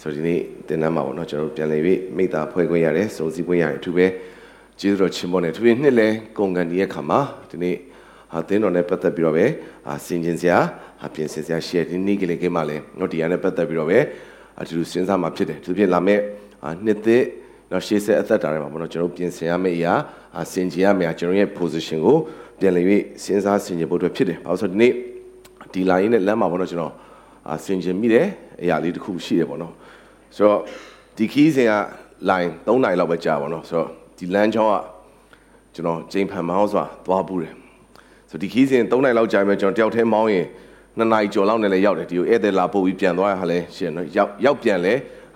ဆိုဒီနေ့တင်နမ်းမှာပေါ့နော်ကျွန်တော်တို့ပြန်လည်ပြီးမိသားဖွဲ့ခွင့်ရတယ်စုံစည်းခွင့်ရတယ်အထူးပဲကျေးဇူးတော်ချီးမွမ်းတယ်သူနှစ်လဲကုန်ကန်ဒီရဲ့ခါမှာဒီနေ့ဟာတင်းတော်နဲ့ပတ်သက်ပြီးတော့ပဲအာစင်ကျင်စရာဟာပြင်ဆင်စရာရှိတဲ့ဒီနေ့ကလေးကမှလည်းတော့ဒီရနဲ့ပတ်သက်ပြီးတော့ပဲအတူတူစဉ်းစားမှာဖြစ်တယ်သူဖြစ်လာမဲ့အာနှစ်သက်တော့ရှေ့ဆက်အသက်တာတွေမှာပေါ့နော်ကျွန်တော်ပြင်ဆင်ရမယ့်အရာအာစင်ကြင်ရမယ့်ကျွန်တော်ရဲ့ position ကိုပြန်လည်ပြီးစဉ်းစားဆင်ခြင်ဖို့အတွက်ဖြစ်တယ်။ဘာလို့ဆိုတော့ဒီနေ့ဒီ line နဲ့လမ်းမှာပေါ့နော်ကျွန်တော်အာဆင်ခြင်မိတယ်အရာလေးတစ်ခုရှိတယ်ပေါ့နော်။ ဆိုတော့ဒီခီးစဉ်က line 3နိုင်လောက်ပဲကြာပါတော့။ဆိုတော့ဒီလမ်းချောင်းကကျွန်တော်ချိန်ဖန်မောင်းစွာသွားပူးတယ်။ဆိုတော့ဒီခီးစဉ်3နိုင်လောက်ကြာမယ်ကျွန်တော်တယောက်တည်းမောင်းရင်နှစ်နိုင်ကျော်လောက်နဲ့လည်းရောက်တယ်ဒီကိုဧည့်သည်လာပို့ပြီးပြန်သွားရဟာလဲရှင်နော်ရောက်ရောက်ပြန်လဲ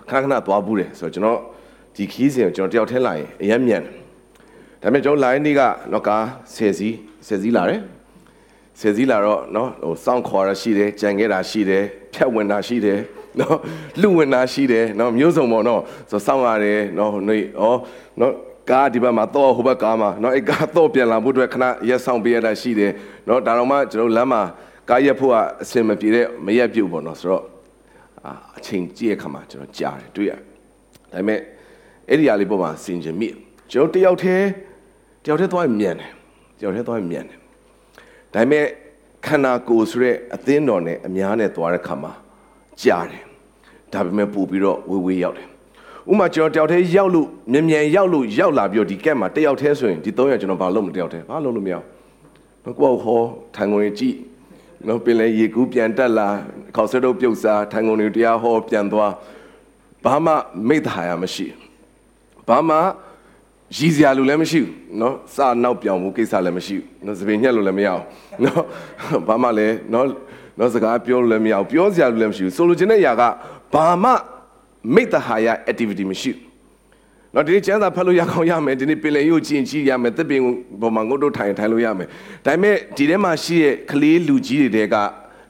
ခဏခဏသွားပူးတယ်ဆိုတော့ကျွန်တော်ဒီခီးစဉ်ကိုကျွန်တော်တယောက်ထဲလာရင်အရင်မြန်တယ်ဒါပေမဲ့ကျွန်တော် line တွေကတော့ကား10စီး10စီးလာတယ်10စီးလာတော့နော်ဟိုစောင့်ခေါ်ရရှိတယ်ကြံခဲ့တာရှိတယ်ဖြတ်ဝင်တာရှိတယ် နော်လူဝင်တာရှိတယ်နော်မျိုးစုံပေါ့နော်ဆိုစောင့်ရတယ်နော်နေဩနော်ကားဒီဘက်မှာတော့ဟိုဘက်ကားမှာနော်အဲ့ကားတော့ပြန်လာဖို့အတွက်ခဏရက်ဆောင်ပေးရတာရှိတယ်နော်ဒါတော့မှကျွန်တော်လမ်းမှာကားရက်ဖို့ကအစင်မပြေတဲ့မရက်ပြုတ်ပေါ့နော်ဆိုတော့အချိန်ကြည့်ရခါမှာကျွန်တော်ကြားတယ်တွေ့ရဒါပေမဲ့အဲ့ဒီအရာလေးပေါ်မှာစင်ကြင်မိကျွန်တော်တယောက်တည်းတယောက်တည်းသွားမြန်တယ်တယောက်တည်းသွားမြန်တယ်ဒါပေမဲ့ခန္ဓာကိုယ်ဆိုတဲ့အသင်းတော်နဲ့အများနဲ့သွားတဲ့ခါမှာ ကြားတယ်ဒါပေမဲ့ပို့ပြီးတော့ဝေးဝေးရောက်တယ်ဥမာကျွန်တော်တယောက်တည်းရောက်လို့မြန်မြန်ရောက်လို့ရောက်လာပြီးတော့ဒီကက်မှာတယောက်တည်းဆိုရင်ဒီ၃ရက်ကျွန်တော်ဘာလုပ်မတယောက်တည်းဘာလုပ်လို့မရဘူးကိုယ့်ဟောထိုင်ကုန်ကြီးကြည့်နော်ပင်လေရေကူးပြန်တက်လာခေါက်ဆွဲတော့ပြုတ်စားထိုင်ကုန်တွေတရားဟောပြန်သွားဘာမှမိတ်ထားရမရှိဘာမှရည်စရာလူလည်းမရှိဘူးเนาะစနောက်ပြောင်မှုကိစ္စလည်းမရှိဘူးเนาะစပင်ညက်လို့လည်းမရအောင်เนาะဘာမှလည်းเนาะ เนาะစကားပြောလို့လည်းမရအောင်ပြောစရာလူလည်းမရှိဘူးဆိုလိုချင်တဲ့ຢာကဘာမှမိတ္တဟာယ activity မရှိဘူးเนาะဒီနေ့ကျမ်းစာဖတ်လို့ရကောင်းရမယ်ဒီနေ့ပင်လယ်ရုပ်ကျင့်ကြည့်ရမယ်တစ်ပင်ပေါ်မှာငုတ်တို့ထိုင်ထိုင်လို့ရမယ်ဒါပေမဲ့ဒီထဲမှာရှိတဲ့ကလေးလူကြီးတွေတဲက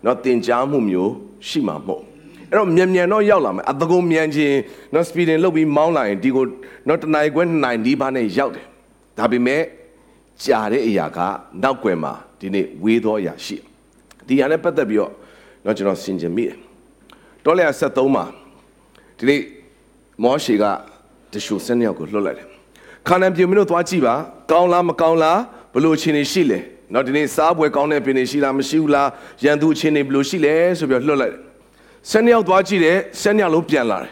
เนาะတင်ကြားမှုမျိုးရှိမှာမဟုတ်အဲ့တော့မြန်မြန်တော့ရောက်လာမယ်အတကုံမြန်ချင်းနော် speeding လုပ်ပြီးမောင်းလာရင်ဒီကိုနော်တနိုင်ခွဲနိုင်ဒီပါနဲ့ရောက်တယ်ဒါပေမဲ့ကြာတဲ့အရာကနောက်ွယ်မှာဒီနေ့ဝေးသောအရာရှိ ဒီအရာနဲ့ပတ်သက်ပြီးတော့နော်ကျွန်တော်ဆင်ခြင်မိတယ်တောလျာ73မှာဒီနေ့မောရှေကတရှုစနေယောက်ကိုလွှတ်လိုက်တယ်ခါနန်ပြည်မင်းတို့သွားကြည့်ပါကောင်းလားမကောင်းလားဘလို့အခြေအနေရှိလဲနော်ဒီနေ့စားပွဲကောင်းတဲ့ပင်တွေရှိလားမရှိဘူးလားရန်သူအခြေအနေဘလို့ရှိလဲဆိုပြီးလွှတ်လိုက်တယ်ဆယ်နှစ်ယောက်သွားကြည့်တယ်ဆယ်နှစ်ယောက်လုံးပြန်လာတယ်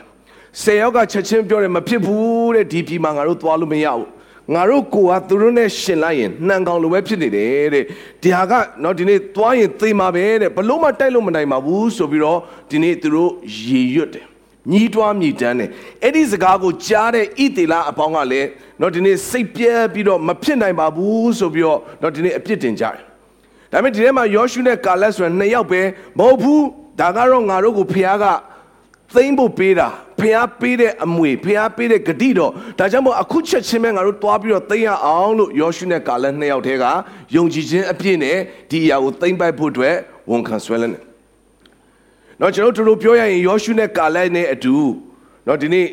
ဆယ်ယောက်ကချက်ချင်းပြောတယ်မဖြစ်ဘူးတဲ့ဒီပြည်မှာငါတို့သွားလို့မရဘူး ငါတို့ကိုကသူတို့နဲ့ရှင်လိုက်ရင်နှံကောင်လိုပဲဖြစ်နေတယ်တဲ့ဒီဟာကနော်ဒီနေ့သွားရင်သေမှာပဲတဲ့ဘလို့မှတိုက်လို့မနိုင်ပါဘူးဆိုပြီးတော့ဒီနေ့သူတို့ရေရွတ်တယ်ညီးတွားမြည်တမ်းတယ်အဲ့ဒီစကားကိုကြားတဲ့ဣသေလအပေါင်းကလည်းတော့ဒီနေ့စိတ်ပြဲပြီးတော့မဖြစ်နိုင်ပါဘူးဆိုပြီးတော့တော့ဒီနေ့အပြစ်တင်ကြတယ်ဒါပေမဲ့ဒီထဲမှာယောရှုနဲ့ကာလက်ဆိုတဲ့နှစ်ယောက်ပဲမဟုတ်ဘူးဒါကတော့ငါတို့ကိုဖခင်ကသိမ့်ဖို့ပေးတာ ဖခင်ပေးတဲ့အမွေဖခင်ပေးတဲ့ဂတိတော်ဒါကြောင့်မို့အခုချက်ချင်းပဲငါတို့တွားပြီးတော့သိမ့်ရအောင်လို့ယောရှုနဲ့ကာလက်နှစ်ယောက်တည်းကယုံကြည်ခြင်းအပြည့်နဲ့ဒီအရာကိုသိမ့်ပိုက်ဖို့အတွက်ဝန်ခံဆွဲလန်းတယ်။တော့ကျွန်တော်တို့ပြောရရင်ယောရှုနဲ့ကာလက်နဲ့အတူတော့ဒီနေ့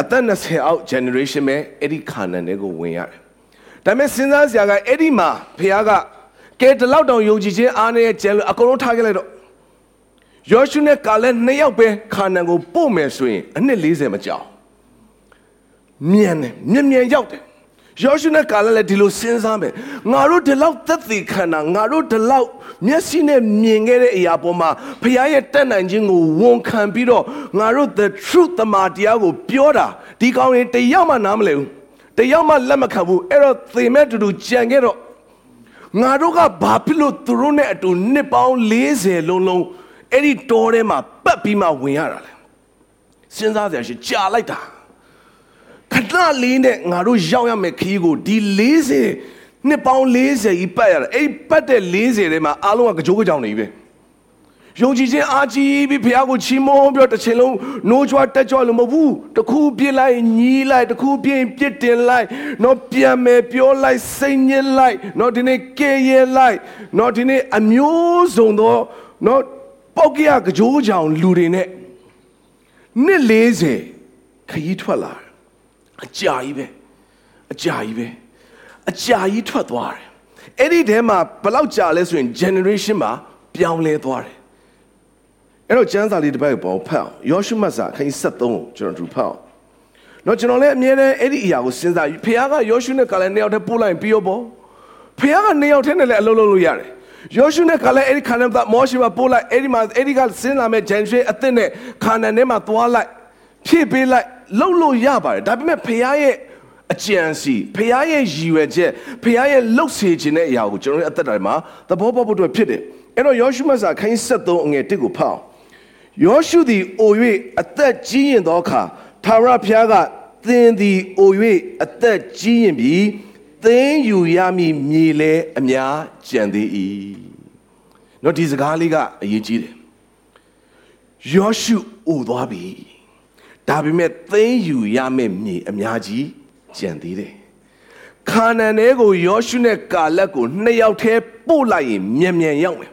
အသက်20အောက် generation ပဲအဲ့ဒီခါနန်တွေကိုဝင်ရတယ်။ဒါပေမဲ့စဉ်းစားစရာကအဲ့ဒီမှာဖခင်ကကဲဒီလောက်တောင်ယုံကြည်ခြင်းအားနဲ့ကျန်လို့အကုန်လုံးထားခဲ့လိုက်တော့ ယောရှုနဲ့ကာလက်နှစ်ယောက်ပဲခါနန်ကိုပို့မယ်ဆိုရင်အနှစ်40မကြောက်မြန်တယ်မြန်မြန်ရောက်တယ်ယောရှုနဲ့ကာလက်လည်းဒီလိုစဉ်းစားမယ်ငါတို့ဒီလောက်သက်သေခံတာငါတို့ဒီလောက်မျက်စိနဲ့မြင်ခဲ့တဲ့အရာပေါ်မှာဖခင်ရဲ့တတ်နိုင်ခြင်းကိုဝန်ခံပြီးတော့ငါတို့ the truth တမန်တရားကိုပြောတာဒီကောင်းရင်တယောက်မှနားမလည်ဘူးတယောက်မှလက်မခံဘူးအဲ့တော့သေမဲ့တူတူကြံခဲ့တော့ငါတို့ကဘာဖြစ်လို့သူတို့နဲ့အတူနှစ်ပေါင်း40လုံးလုံး အဲ့ဒီတောထဲမှာပတ်ပြီးမှဝင်ရတာလေစဉ်းစားစရာရှိကြာလိုက်တာခဏလေးနဲ့ငါတို့ရောက်ရမယ်ခီးကိုဒီ40နှစ်ပေါင်း40ကြီးပတ်ရတာအဲ့ပတ်တဲ့40ထဲမှာအားလုံးကကြောကြောင်နေပြီယုံကြည်ခြင်းအားကြီးပြီးဘုရားကိုချီးမွမ်းပြီးတော့တစ်ချိန်လုံးနိုးကြွတက်ကြွလို့မဟုတ်ဘူးတခုပြစ်လိုက်ညီးလိုက်တခုပြင်းပြစ်တင်လိုက်တော့ပြန်မယ်ပြောလိုက်စိတ်ညစ်လိုက်တော့ဒီနေ့ကဲရဲလိုက်တော့ဒီနေ့အမျိုးစုံသောတော့ ပောက်ကရကြောကြောင်လူတွေနဲ့နှစ်40ခရီးထွက်လာအကြာကြီးပဲအကြာကြီးပဲအကြာကြီးထွက်သွားတယ်အဲ့ဒီထဲမှာဘယ်လောက်ကြာလဲဆိုရင် generation မှာပြောင်းလဲသွားတယ်အဲ့တော့ကျမ်းစာလေးတစ်ပိုက်ပေါ်ဖတ်အောင်ယောရှုမတ်စာအခန်း73ကိုကျွန်တော်တို့ဖတ်အောင်တော့ကျွန်တော်လည်းအမြဲတမ်းအဲ့ဒီအရာကိုစဉ်းစားဖခင်ကယောရှုနဲ့ကလည်းနှစ်ယောက်တည်းပို့လိုက်ပြီးရောပေါ့ဖခင်ကနှစ်ယောက်တည်းနဲ့လည်းအလုပ်လုပ်လို့ရတယ် ယောရှုနဲ့ကလည်းအဲ့ဒီခါနန်မောရှေမှာပို့လိုက်အဲ့ဒီမှာအဲ့ဒီကစဉ်းလာမဲ့ဂျန်ရှေအသစ်နဲ့ခါနန်ထဲမှာသွားလိုက်ဖြည့်ပေးလိုက်လှုပ်လို့ရပါတယ်ဒါပေမဲ့ဖခင်ရဲ့အကြံစီဖခင်ရဲ့ရည်ရွယ်ချက်ဖခင်ရဲ့လှုပ်စေခြင်းတဲ့အရာကိုကျွန်တော်ရဲ့အသက်တာမှာသဘောပေါက်ဖို့အတွက်ဖြစ်တယ်အဲ့တော့ယောရှုမတ်စာခိုင်း73အငယ်1ကိုဖတ်အောင်ယောရှုသည်အို၍အသက်ကြီးရင်သောအခါသာရဖျားကသင်သည်အို၍အသက်ကြီးရင်ပြီး သင်ယူရမည်မြေလဲအများကြံသေး၏နော်ဒီစကားလေးကအရေးကြီးတယ်ယောရှုအိုသွားပြီဒါပေမဲ့သင်ယူရမယ့်မြေအများကြီးကြံသေးတယ်ခါနန်ထဲကိုယောရှုနဲ့ကာလက်ကိုနှစ်ယောက်တည်းပို့လိုက်ရင်မြန်မြန်ရောက်မယ်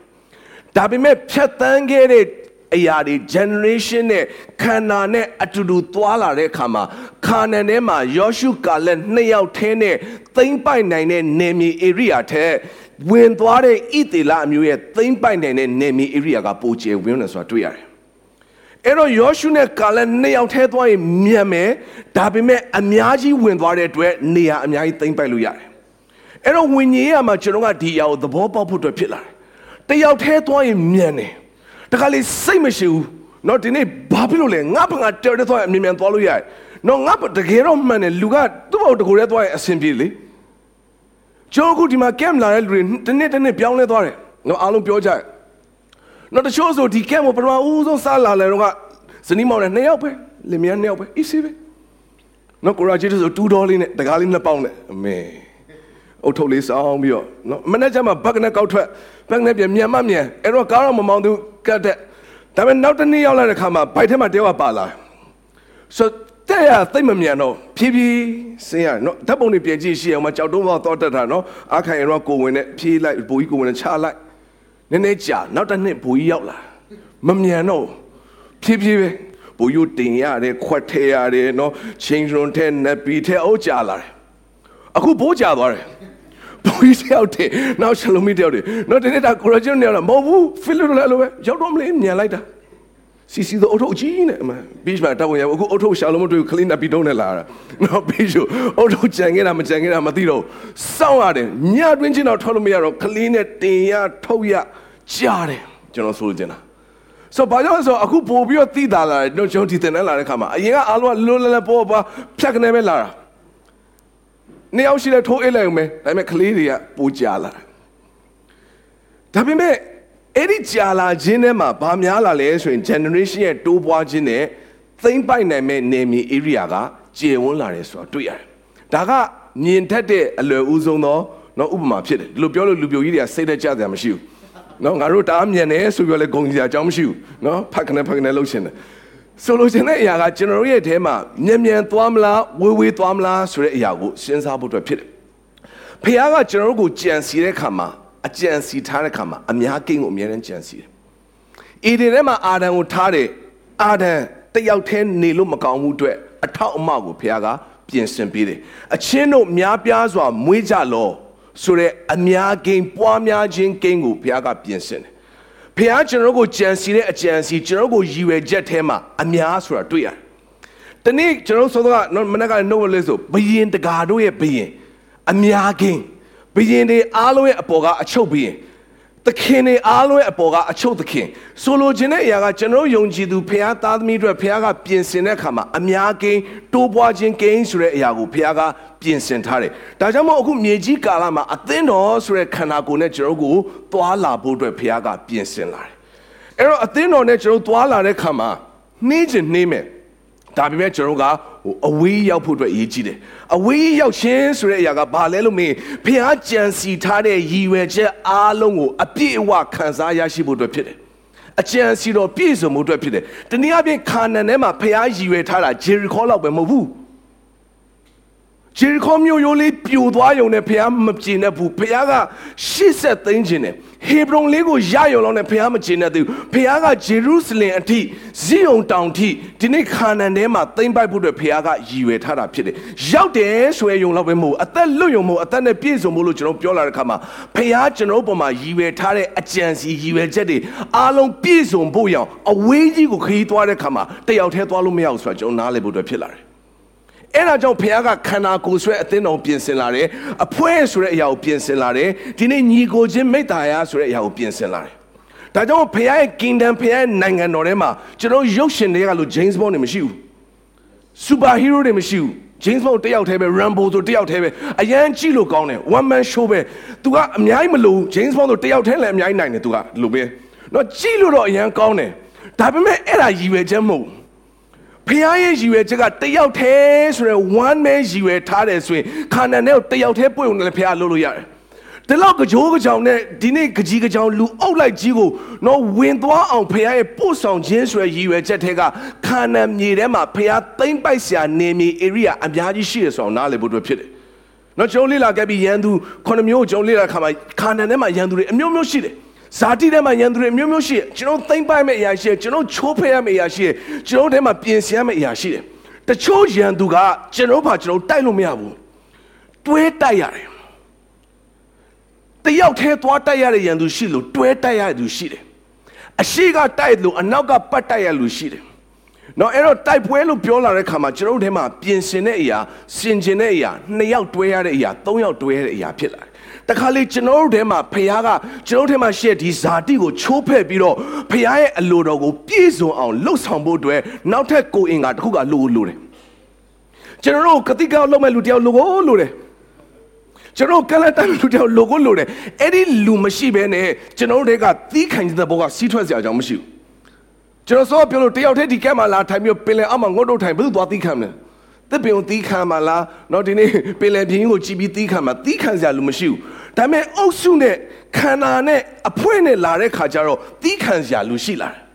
ဒါပေမဲ့ဖြတ်တန်းခဲ့တဲ့ အရာတွေ generation နဲ့ခန္ဓာနဲ့အတူတူသွားလာတဲ့အခါမှာခါနန်ထဲမှာယောရှုကာလက်နှစ်ယောက်ထဲနဲ့သိမ့်ပိုက်နိုင်တဲ့နေမီ area ထဲဝင်သွားတဲ့ဣသေလအမျိုးရဲ့သိမ့်ပိုက်နိုင်တဲ့နေမီ area ကပိုကျယ်ဝန်းတယ်ဆိုတာတွေ့ရတယ်အဲ့တော့ယောရှုနဲ့ကာလက်နှစ်ယောက်ထဲသွားရင်မြန်မယ်ဒါပေမဲ့အများကြီးဝင်သွားတဲ့အတွက်နေရာအများကြီးသိမ့်ပိုက်လို့ရတယ်အဲ့တော့ဝิญဉ်ရမှာကျွန်တော်ကဒီအရာကိုသဘောပေါက်ဖို့အတွက်ဖြစ်လာတယ်တယောက်ထဲသွားရင်မြန်တယ် တခါလေစိတ်မရှိဘူးเนาะဒီနေ့ဘာဖြစ်လို့လဲငါဘာငါတဲတဲသွားအမြင်မြန်သွားလို့ရတယ်เนาะငါတကယ်တော့မှန်တယ်လူကသူ့ဘောတကူရဲသွားရင်အဆင်ပြေလေကျိုးခုဒီမှာကမ်လာတဲ့လူတွေတနေ့တနေ့ပြောင်းလဲသွားတယ်เนาะအားလုံးပြောကြတယ်เนาะတချို့ဆိုဒီကမ်ကိုပထမဦးဆုံးစားလာတယ်တော့ကဇနီးမောင်နဲ့နှစ်ယောက်ပဲလင်မယားနှစ်ယောက်ပဲ easy ပဲเนาะကိုရာဂျီဆို2ဒေါ်လေးနဲ့တကားလေးနှစ်ပေါင်းနဲ့အမေအုတ်ထုတ်လေးစောင်းပြီးတော့နော်မနေ့ကျမှဘက်နဲ့ကောက်ထွက်ဘက်နဲ့ပြန်မြန်မမြန်အဲ့တော့ကားတော့မမောင်းသူ ကတ်တဲ့ဒါပေမဲ့နောက်တစ်နေ့ရောက်လာတဲ့ခါမှာဘိုက်ထဲမှာတယောက်ပါလာဆိုတဲ့ရသိမမြန်တော့ဖြည်းဖြည်းဆင်းရနော်ဓာတ်ပုံတွေပြင်ကြည့်ရှိအောင်မကြောက်တုံးတော့တော့တက်တာနော်အခါရင်တော့ကိုဝင်နဲ့ဖြည်းလိုက်ဘူကြီးကိုဝင်နဲ့ချလိုက်နည်းနည်းကြာနောက်တစ်နှစ်ဘူကြီးရောက်လာမမြန်တော့ဖြည်းဖြည်းပဲဘူယူတင်ရတယ်ခွက်ထဲရတယ်နော်ချင်းရွန်ထဲနက်ပီထဲအုပ်ကြလာတယ်အခုဘိုးကြသွားတယ် ဘိုးကြီးတယောက်တည်းနောက်ရှလုံမီတယောက်တည်းနောက်ဒီနေ့တာကိုရဂျွန်နေရမဟုတ်ဘူးဖိလစ်လိုလည်းလိုပဲရောက်တော့မလေးမြန်လိုက်တာစီစီတော့အုတ်ထုတ်ကြီးနဲ့အမဘီချ်မှာတောက်ရအခုအုတ်ထုတ်ရှာလုံးမတွေ့ခလင်းနပ်ပြီးတုံးနဲ့လာတာနော်ဘီချ်အုတ်ထုတ်ကြံခဲ့တာမကြံခဲ့တာမသိတော့စောင့်ရတယ်ညတွင်းချင်းတော့ထွက်လို့မရတော့ခလင်းနဲ့တင်ရထုတ်ရကြားတယ်ကျွန်တော်ဆိုချင်တာဆိုဘာကြောင့်ဆိုအခုပို့ပြီးတော့တိတာလာတယ်ကျွန်တော်ဒီတင်နဲ့လာတဲ့ခါမှာအရင်ကအားလုံးကလွတ်လပ်လပ်ပေါ်ပါဖြတ်ကနေပဲလာတာ နှစ်ယောက်ရှိလဲထိုးအိတ်လိုက်အောင်ပဲဒါပေမဲ့ကလေးတွေကပိုကြာလာဒါပေမဲ့အဲ့ဒီကြာလာခြင်းထဲမှာဘာများလာလဲဆိုရင် generation ရဲ့တိုးပွားခြင်းနဲ့သိမ့်ပိုက်နိုင်မဲ့နေမြေ area ကကျေဝန်းလာတယ်ဆိုတာတွေ့ရတယ်ဒါကမြင်ထက်တဲ့အလွယ်ဦးဆုံးသောနော်ဥပမာဖြစ်တယ်ဒီလိုပြောလို့လူပြိုကြီးတွေကစိတ်သက်ကြစရာမရှိဘူးနော်ငါတို့တအားမြင်တယ်ဆိုပြီးတော့လည်းဂုံစရာအကြောင်းမရှိဘူးနော်ဖက်ခနဲ့ဖက်ခနဲ့လှုပ်ရှင်တယ် ဆိုလိုချင်တဲ့အရာကကျွန်တော်ရဲ့အထဲမှာမြန်မြန်သွားမလားဝေးဝေးသွားမလားဆိုတဲ့အရာကိုစဉ်းစားဖို့အတွက်ဖြစ်တယ်။ဖခင်ကကျွန်တော်တို့ကိုကြံစီတဲ့အခါမှာအကြံစီထားတဲ့အခါမှာအများကိန်းကိုအများနဲ့ကြံစီတယ်။အေဒင်ထဲမှာအာဒံကိုထားတယ်။အာဒံတယောက်တည်းနေလို့မကောင်းဘူးအတွက်အထောက်အမကိုဖခင်ကပြင်ဆင်ပေးတယ်။အချင်းတို့များပြားစွာမွေးကြလောဆိုတဲ့အများကိန်းပွားများခြင်းကိန်းကိုဖခင်ကပြင်ဆင်တယ် ဖះကျွန်တော်ကိုကြံစီတဲ့အကြံစီကျွန်တော်ကိုရည်ရွယ်ချက်ထဲမှာအများဆိုတာတွေ့ရတယ်။ဒီနေ့ကျွန်တော်ဆိုတော့မနေ့ကနှုတ်လေးဆိုဘယင်တကာတို့ရဲ့ဘယင်အများကင်းဘယင်တွေအားလုံးရဲ့အပေါ်ကအချုပ်ဘယင် သခင်တွေအားလုံးရဲ့အပေါ်ကအချုပ်သခင်ဆိုလိုချင်တဲ့အရာကကျွန်တော်ယုံကြည်သူဖះသားသမီးတို့ဖះကပြင်ဆင်တဲ့အခါမှာအများကင်းတိုးပွားခြင်းကင်းဆိုတဲ့အရာကိုဖះကပြင်ဆင်ထားတယ်။ဒါကြောင့်မို့အခုမြေကြီးကာလမှာအသင်းတော်ဆိုတဲ့ခန္ဓာကိုယ်နဲ့ကျွန်တော်ကိုသွားလာဖို့အတွက်ဖះကပြင်ဆင်လာတယ်။အဲ့တော့အသင်းတော်နဲ့ကျွန်တော်သွားလာတဲ့ခါမှာနှင်းချင်နှင်းမယ်။ဒါပေမဲ့ကျွန်တော်က အဝေးရောက်ဖို့အတွက်အရေးကြီးတယ်။အဝေးရောက်ခြင်းဆိုတဲ့အရာကဘာလဲလို့မင်းဖះကြံစီထားတဲ့ရည်ရွယ်ချက်အားလုံးကိုအပြည့်အဝခံစားရရှိဖို့အတွက်ဖြစ်တယ်။အကျံစီတော်ပြည့်စုံမှုအတွက်ဖြစ်တယ်။တနည်းအားဖြင့်ခါနန်ထဲမှာဖះရည်ရွယ်ထားတာဂျေရီခေါလောက်ပဲမဟုတ်ဘူး။ ဂျေရီခေါမြို့ရိုးလေးပြိုသွားယုံနဲ့ဖះမပြေနဲ့ဘူးဖះက80သိန်းခြင်းနဲ့ဟေဘရုန်လေးကိုရယုံလောက်နဲ့ဖះမကျေနဲ့သူဖះကဂျေရုဆလင်အထိဇီယုံတောင်ထိဒီနေ့ခါနန်ထဲမှာသိမ့်ပိုက်ဖို့အတွက်ဖះကရည်ရွယ်ထားတာဖြစ်တယ်ရောက်တယ်ဆိုရယုံလောက်ပဲမဟုတ်အသက်လွတ်ယုံမဟုတ်အသက်နဲ့ပြည့်စုံဖို့လို့ကျွန်တော်ပြောလာတဲ့ခါမှာဖះကျွန်တော်ပေါ်မှာရည်ရွယ်ထားတဲ့အကြံစီရည်ရွယ်ချက်တွေအားလုံးပြည့်စုံဖို့ရအောင်အဝေးကြီးကိုခရီးသွားတဲ့ခါမှာတယောက်တည်းသွားလို့မရဘူးဆိုတာကျွန်တော်နားလည်ဖို့အတွက်ဖြစ်လာတယ် အဲ့ဒါကြောင့်ဘုရားကခန္ဓာကိုယ်ဆွဲအသင်းတော်ပြင်ဆင်လာတယ်အဖွဲဆိုတဲ့အရာကိုပြင်ဆင်လာတယ်ဒီနေ့ညီကိုချင်းမိတ္တာယာဆိုတဲ့အရာကိုပြင်ဆင်လာတယ်ဒါကြောင့်ဘုရားရဲ့ kingdom ဘုရားရဲ့နိုင်ငံတော်ထဲမှာကျွန်တော်ရုပ်ရှင်တွေကလို့ James Bond တွေမရှိဘူး super hero တွေမရှိဘူး James Bond တယောက်တည်းပဲ Rambo ဆိုတယောက်တည်းပဲအရန်ကြည့်လို့ကောင်းတယ် one man show ပဲ तू ကအများကြီးမလို့ James Bond ဆိုတယောက်တည်းလည်းအများကြီးနိုင်တယ် तू ကလို့ပဲเนาะကြည့်လို့တော့အရန်ကောင်းတယ်ဒါပေမဲ့အဲ့ဒါရည်ရွယ်ချက်မဟုတ်ဘူး ဖခင်ရဲ့ရည်ရွယ်ချက်ကတယောက်တည်းဆိုရယ် one man ရည်ရွယ်ထားတယ်ဆိုရင်ခန္ဓာနဲ့တယောက်တည်းပွင့်ဝင်လည်းဖခင်လုပ်လို့ရတယ်ဒီလောက်ကကြိုးကကြောင်နဲ့ဒီနေ့ကကြီးကကြောင်လူအုပ်လိုက်ကြီးကိုတော့ဝင်သွားအောင်ဖခင်ရဲ့ပို့ဆောင်ခြင်းဆိုရယ်ရည်ရွယ်ချက်ထဲကခန္ဓာမြေထဲမှာဖခင်သိမ့်ပိုက်ဆရာနေမြေ area အများကြီးရှိရဆိုအောင်နားလည်ဖို့အတွက်ဖြစ်တယ်နော်ကျွန်တော်လေ့လာခဲ့ပြီးရန်သူခုနှစ်မျိုးကျွန်တော်လေ့လာခါမှာခန္ဓာထဲမှာရန်သူတွေအမျိုးမျိုးရှိတယ် ဇာတိထဲမှာယန္တတွေမျိုးမျိုးရှိတယ်ကျွန်တော်သိမ့်ပိုက်မဲ့အရာရှိတယ်ကျွန်တော်ချိုးဖဲ့ရမယ့်အရာရှိတယ်ကျွန်တော်ထဲမှာပြင်ဆင်ရမယ့်အရာရှိတယ်တချို့ယန္တုကကျွန်တော်ဘာကျွန်တော်တိုက်လို့မရဘူးတွဲတိုက်ရတယ်တယောက်တည်းသွားတိုက်ရတဲ့ယန္တုရှိလို့တွဲတိုက်ရတဲ့သူရှိတယ်အရှိကတိုက်လို့အနောက်ကပတ်တိုက်ရလူရှိတယ် နော်အဲ့တော့တိုက်ပွဲလို့ပြောလာတဲ့ခါမှာကျွန်တော်တို့ထဲမှာပြင်ဆင်တဲ့အရာစင်ကျင်တဲ့အရာနှစ်ယောက်တွဲရတဲ့အရာသုံးယောက်တွဲရတဲ့အရာဖြစ်လာတယ်တခါလေကျွန်တော်တို့ထဲမှာဖခင်ကကျွန်တော်တို့ထဲမှာရှေ့ဒီဇာတိကိုချိုးဖဲ့ပြီးတော့ဖခင်ရဲ့အလိုတော်ကိုပြည့်စုံအောင်လှုပ်ဆောင်ဖို့အတွက်နောက်ထပ်ကိုအင်္ဂါတစ်ခုကလိုလိုတယ်ကျွန်တော်တို့ကတိကောက်လုပ်မဲ့လူတယောက်လိုကိုလိုတယ်ကျွန်တော်ကလတန်လူတယောက်လိုကိုလိုတယ်အဲ့ဒီလူမရှိဘဲနဲ့ကျွန်တော်တို့တွေကသီးခံတဲ့ဘောကစီးထွက်စရာအကြောင်းမရှိဘူး ကျွန်တော်စောပြောလို့တယောက်တည်းဒီကဲမှာလာထိုင်ပြီးပင်လယ်အောက်မှာငုတ်တုတ်ထိုင်ဘယ်သူသွားသီးခံမလဲသစ်ပင်ကိုသီးခံမှာလားနော်ဒီနေ့ပင်လယ်ပြင်ကိုကြည်ပြီးသီးခံမှာသီးခံစရာလူမရှိဘူးဒါပေမဲ့အုပ်စုနဲ့ခန္ဓာနဲ့အဖွဲ့နဲ့လာတဲ့ခါကျတော့သီးခံစရာလူရှိလာတယ်